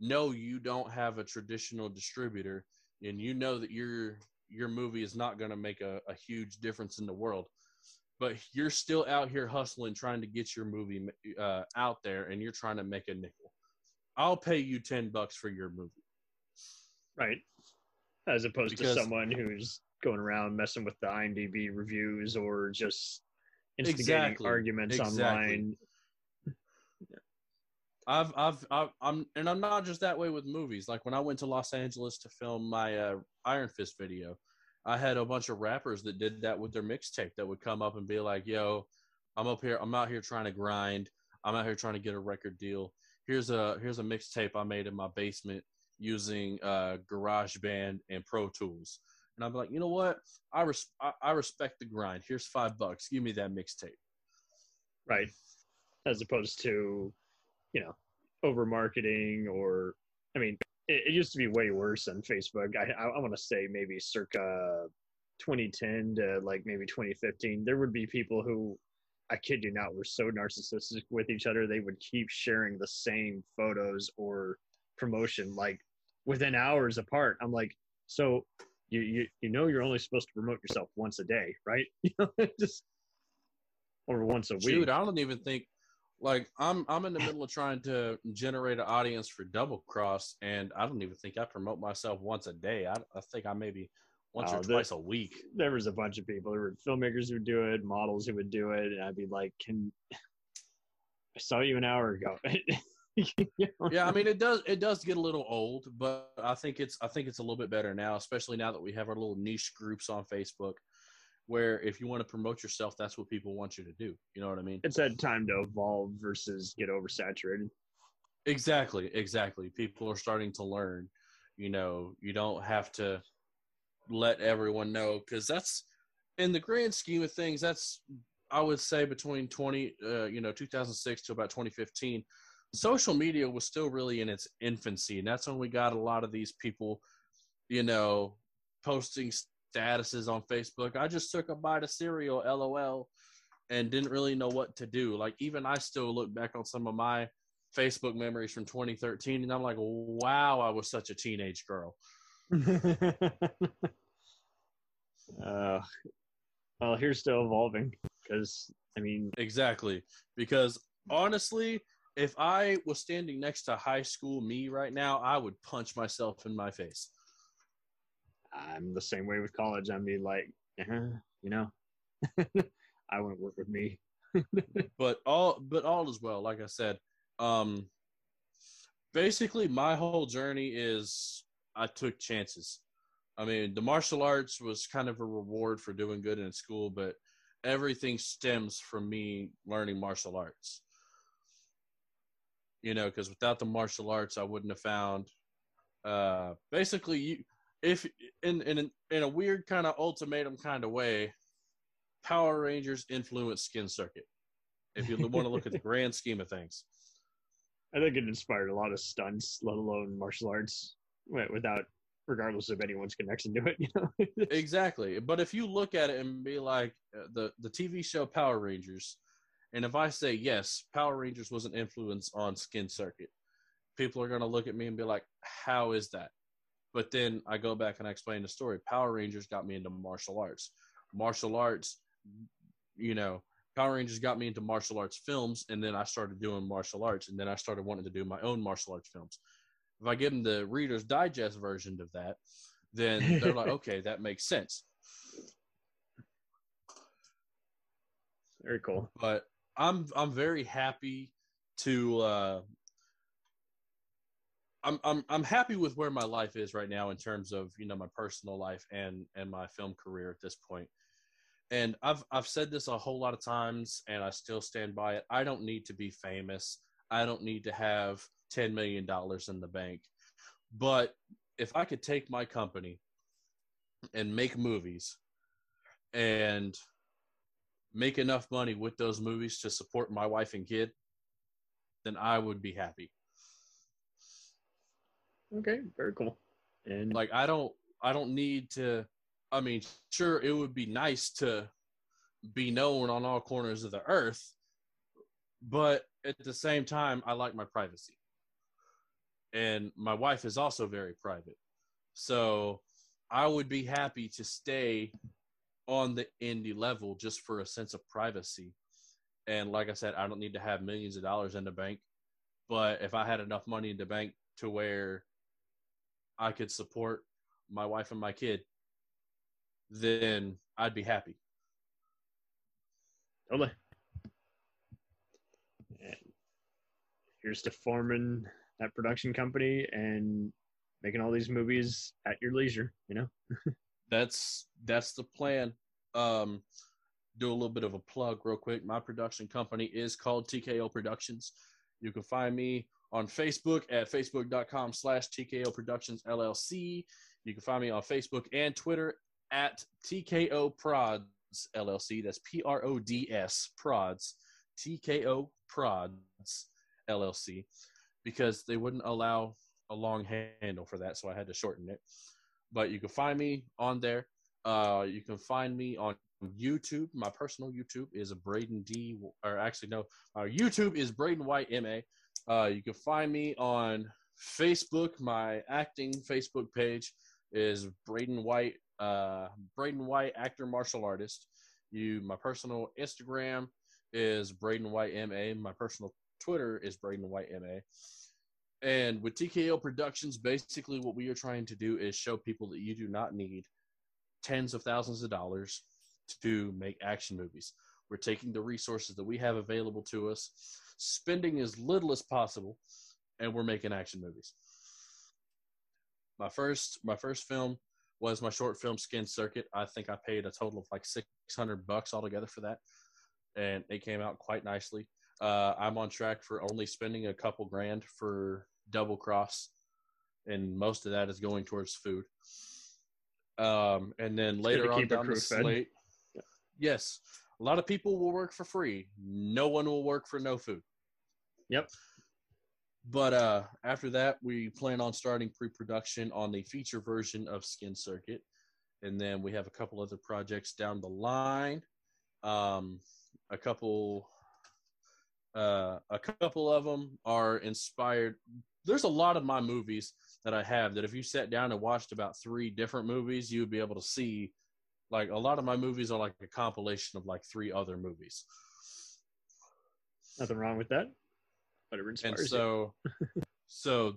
know you don't have a traditional distributor and you know that your your movie is not going to make a, a huge difference in the world but you're still out here hustling trying to get your movie uh, out there and you're trying to make a nickel i'll pay you 10 bucks for your movie right. As opposed Because- to someone who's going around messing with the IMDb reviews or just instigating Exactly. arguments Exactly. online. I've, I've, I've, I'm, and I'm not just that way with movies. Like when I went to Los Angeles to film my uh, Iron Fist video, I had a bunch of rappers that did that with their mixtape that would come up and be like, "Yo, I'm up here. I'm out here trying to grind. I'm out here trying to get a record deal. Here's a here's a mixtape I made in my basement using uh, GarageBand and Pro Tools." And I'm like, you know what? I, res- I I respect the grind. Here's five bucks. Give me that mixtape. right as opposed to you know over marketing or i mean it, it used to be way worse on facebook i i, I want to say maybe circa 2010 to like maybe 2015 there would be people who i kid you not were so narcissistic with each other they would keep sharing the same photos or promotion like within hours apart i'm like so you you, you know you're only supposed to promote yourself once a day right you know just or once a week Dude, I don't even think like I'm I'm in the middle of trying to generate an audience for Double Cross, and I don't even think I promote myself once a day. I, I think I maybe once Oh, or the- twice a week. There was a bunch of people. There were filmmakers who would do it, models who would do it, and I'd be like, "Can I saw you an hour ago?" yeah. I mean it does it does get a little old but i think it's i think it's a little bit better now especially now that we have our little niche groups on facebook where if you want to promote yourself that's what people want you to do. You know what i mean? It's had time to evolve versus get oversaturated. exactly exactly. People are starting to learn you know you don't have to let everyone know because that's in the grand scheme of things that's i would say between 20 uh, you know 2006 to about 2015 social media was still really in its infancy and that's when we got a lot of these people you know posting statuses on facebook i just took a bite of cereal lol and didn't really know what to do like even i still look back on some of my facebook memories from 2013 and i'm like wow i was such a teenage girl uh, well, here's still evolving because I mean, Exactly. Because honestly, if I was standing next to high school me right now, I would punch myself in my face. I'm the same way with college. I mean, like, uh, you know, I wouldn't work with me. But all but all is well, like I said. Um basically my whole journey is I took chances. I mean, the martial arts was kind of a reward for doing good in school, but everything stems from me learning martial arts. You know, because without the martial arts, I wouldn't have found. Uh, basically, you if in in in a weird kind of ultimatum kind of way, Power Rangers influenced Skin Circuit. If you want to look at the grand scheme of things, I think it inspired a lot of stunts, let alone martial arts, without, regardless of anyone's connection to it. You know, exactly. But if you look at it and be like uh, the the TV show Power Rangers, and if I say yes, Power Rangers was an influence on Skin Circuit, people are going to look at me and be like, "How is that?" But then I go back and I explain the story. Power Rangers got me into martial arts. Martial arts, you know, Power Rangers got me into martial arts films, and then I started doing martial arts, and then I started wanting to do my own martial arts films. If I give them the Reader's Digest version of that, then they're like, okay, that makes sense. very cool. But I'm I'm very happy to uh I'm I'm I'm happy with where my life is right now in terms of, you know, my personal life and and my film career at this point. And I've I've said this a whole lot of times and I still stand by it. I don't need to be famous. I don't need to have 10 million dollars in the bank. But if I could take my company and make movies and make enough money with those movies to support my wife and kid, then I would be happy. Okay, very cool. And Like I don't I don't need to I mean, sure it would be nice to be known on all corners of the earth, but at the same time I like my privacy. And my wife is also very private. So I would be happy to stay on the indie level just for a sense of privacy. And like I said, I don't need to have millions of dollars in the bank. But if I had enough money in the bank to where I could support my wife and my kid, then I'd be happy. totally. And here's to forming that production company and making all these movies at your leisure. You know. That's that's the plan. Um, do a little bit of a plug real quick. My production company is called TKO Productions. You can find me on Facebook at facebook.com slash TKO Productions LLC. You can find me on Facebook and Twitter at TKO Prods LLC. That's P R O D S Prods, TKO Prods LLC, because they wouldn't allow a long handle for that, so I had to shorten it. But you can find me on there. Uh, you can find me on YouTube. My personal YouTube is a Braden D, or actually no, our YouTube is Braden White MA. Uh, you can find me on Facebook. My acting Facebook page is Braden White, uh, Braden White actor martial artist. You, my personal Instagram is Braden White MA. My personal Twitter is Braden White MA. And with TKO Productions, basically what we are trying to do is show people that you do not need tens of thousands of dollars to make action movies. We're taking the resources that we have available to us, spending as little as possible, and we're making action movies. My first my first film was my short film Skin Circuit. I think I paid a total of like 600 bucks altogether for that. And it came out quite nicely. Uh, I'm on track for only spending a couple grand for Double Cross, and most of that is going towards food. Um, and then later on down the fed. slate, yes, a lot of people will work for free. No one will work for no food. Yep. But uh, after that, we plan on starting pre-production on the feature version of Skin Circuit, and then we have a couple other projects down the line. Um, a couple, uh, a couple of them are inspired. There's a lot of my movies that I have that if you sat down and watched about three different movies, you would be able to see. Like a lot of my movies are like a compilation of like three other movies. Nothing wrong with that. Whatever and inspires you. so so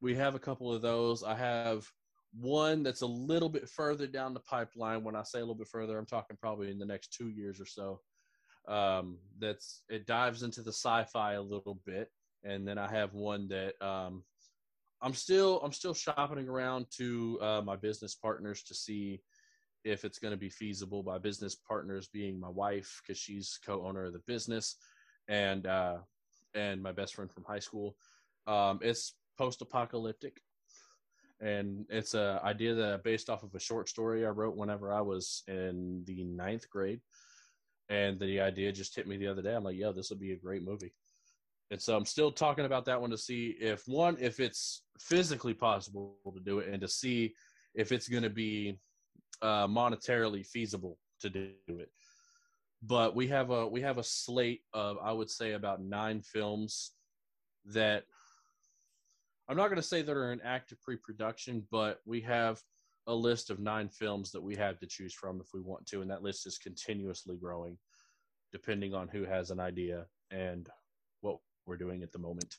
we have a couple of those i have one that's a little bit further down the pipeline when i say a little bit further i'm talking probably in the next two years or so um that's it dives into the sci-fi a little bit. And then i have one that um i'm still i'm still shopping around to uh, my business partners to see if it's going to be feasible. By business partners being my wife because she's co-owner of the business and uh and my best friend from high school. Um, it's post-apocalyptic, and it's a idea that based off of a short story I wrote whenever I was in the ninth grade, and the idea just hit me the other day. I'm like, "Yo, this would be a great movie." And so I'm still talking about that one to see if one, if it's physically possible to do it, and to see if it's going to be uh, monetarily feasible to do it but we have a we have a slate of I would say about nine films that I'm not going to say that are in active pre-production, but we have a list of nine films that we have to choose from if we want to, and that list is continuously growing, depending on who has an idea and what we're doing at the moment.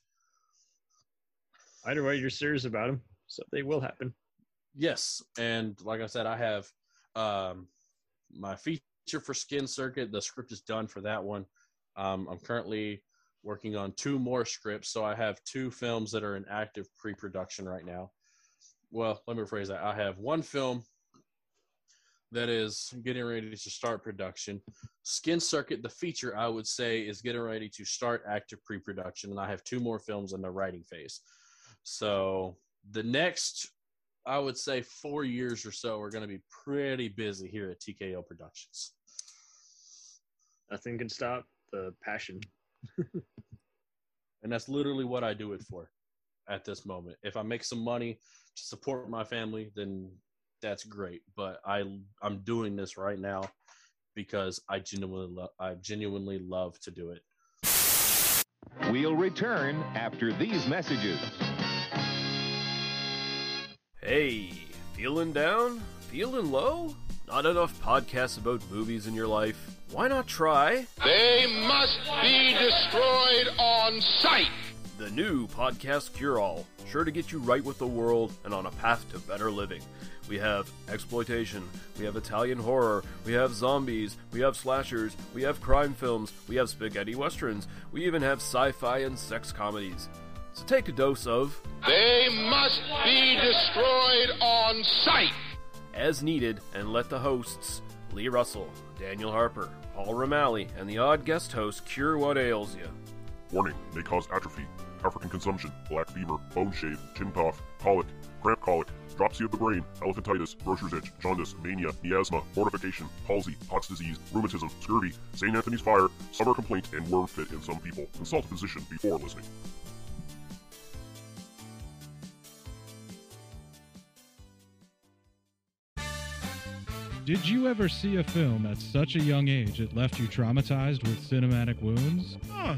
Either way, you're serious about them, so they will happen. Yes, and like I said, I have um, my feature for Skin Circuit. The script is done for that one. Um, I'm currently working on two more scripts, so I have two films that are in active pre-production right now. Well, let me rephrase that. I have one film that is getting ready to start production. Skin Circuit, the feature, I would say, is getting ready to start active pre-production, and I have two more films in the writing phase. So the next I would say four years or so are going to be pretty busy here at TKO Productions. Nothing can stop the passion. And that's literally what I do it for at this moment. If I make some money support my family, then that's great. But I I'm doing this right now because I genuinely lo- I genuinely love to do it. We'll return after these messages. Hey, feeling down? Feeling low? Not enough podcasts about movies in your life? Why not try They must be destroyed on sight. The new Podcast Cure All? Sure to get you right with the world and on a path to better living. We have exploitation, we have Italian horror, we have zombies, we have slashers, we have crime films, we have spaghetti westerns, we even have sci fi and sex comedies. So take a dose of They must be destroyed on sight. as needed and let the hosts, Lee Russell, Daniel Harper, Paul Romali, and the odd guest host cure what ails you. Warning may cause atrophy, African consumption, black fever, bone shave, chin cough, colic, cramp colic, dropsy of the brain, elephantitis, grocer's itch, jaundice, mania, miasma, mortification, palsy, Pott's disease, rheumatism, scurvy, St. Anthony's fire, summer complaint, and worm fit in some people. Consult a physician before listening. Did you ever see a film at such a young age it left you traumatized with cinematic wounds? Ah,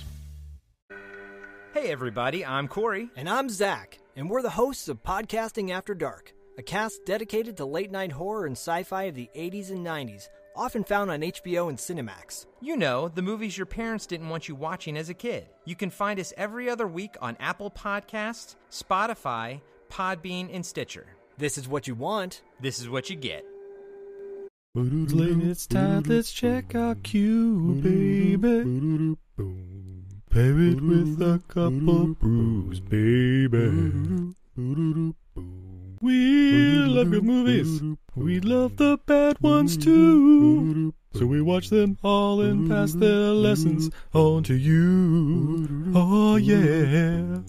Hey, everybody, I'm Corey. And I'm Zach, and we're the hosts of Podcasting After Dark, a cast dedicated to late night horror and sci fi of the 80s and 90s, often found on HBO and Cinemax. You know, the movies your parents didn't want you watching as a kid. You can find us every other week on Apple Podcasts, Spotify, Podbean, and Stitcher. This is what you want. This is what you get. It's time, let's check our cue, baby. Pair it with a couple brews, baby. We love your movies. We love the bad ones too. So we watch them all and pass their lessons on to you. Oh yeah.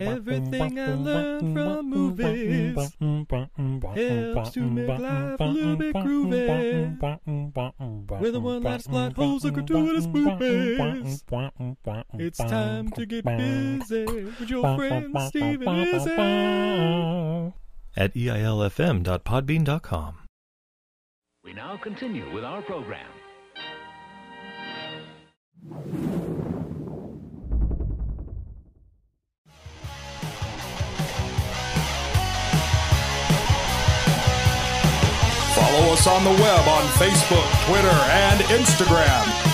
Everything I learned from movies helps to make life a little bit groovy. With a one-last plot holes of gratuitous movies. It's time to get busy with your friend Steve and Izzy. At eilfm.podbean.com. We now continue with our program. Follow us on the web on Facebook, Twitter, and Instagram.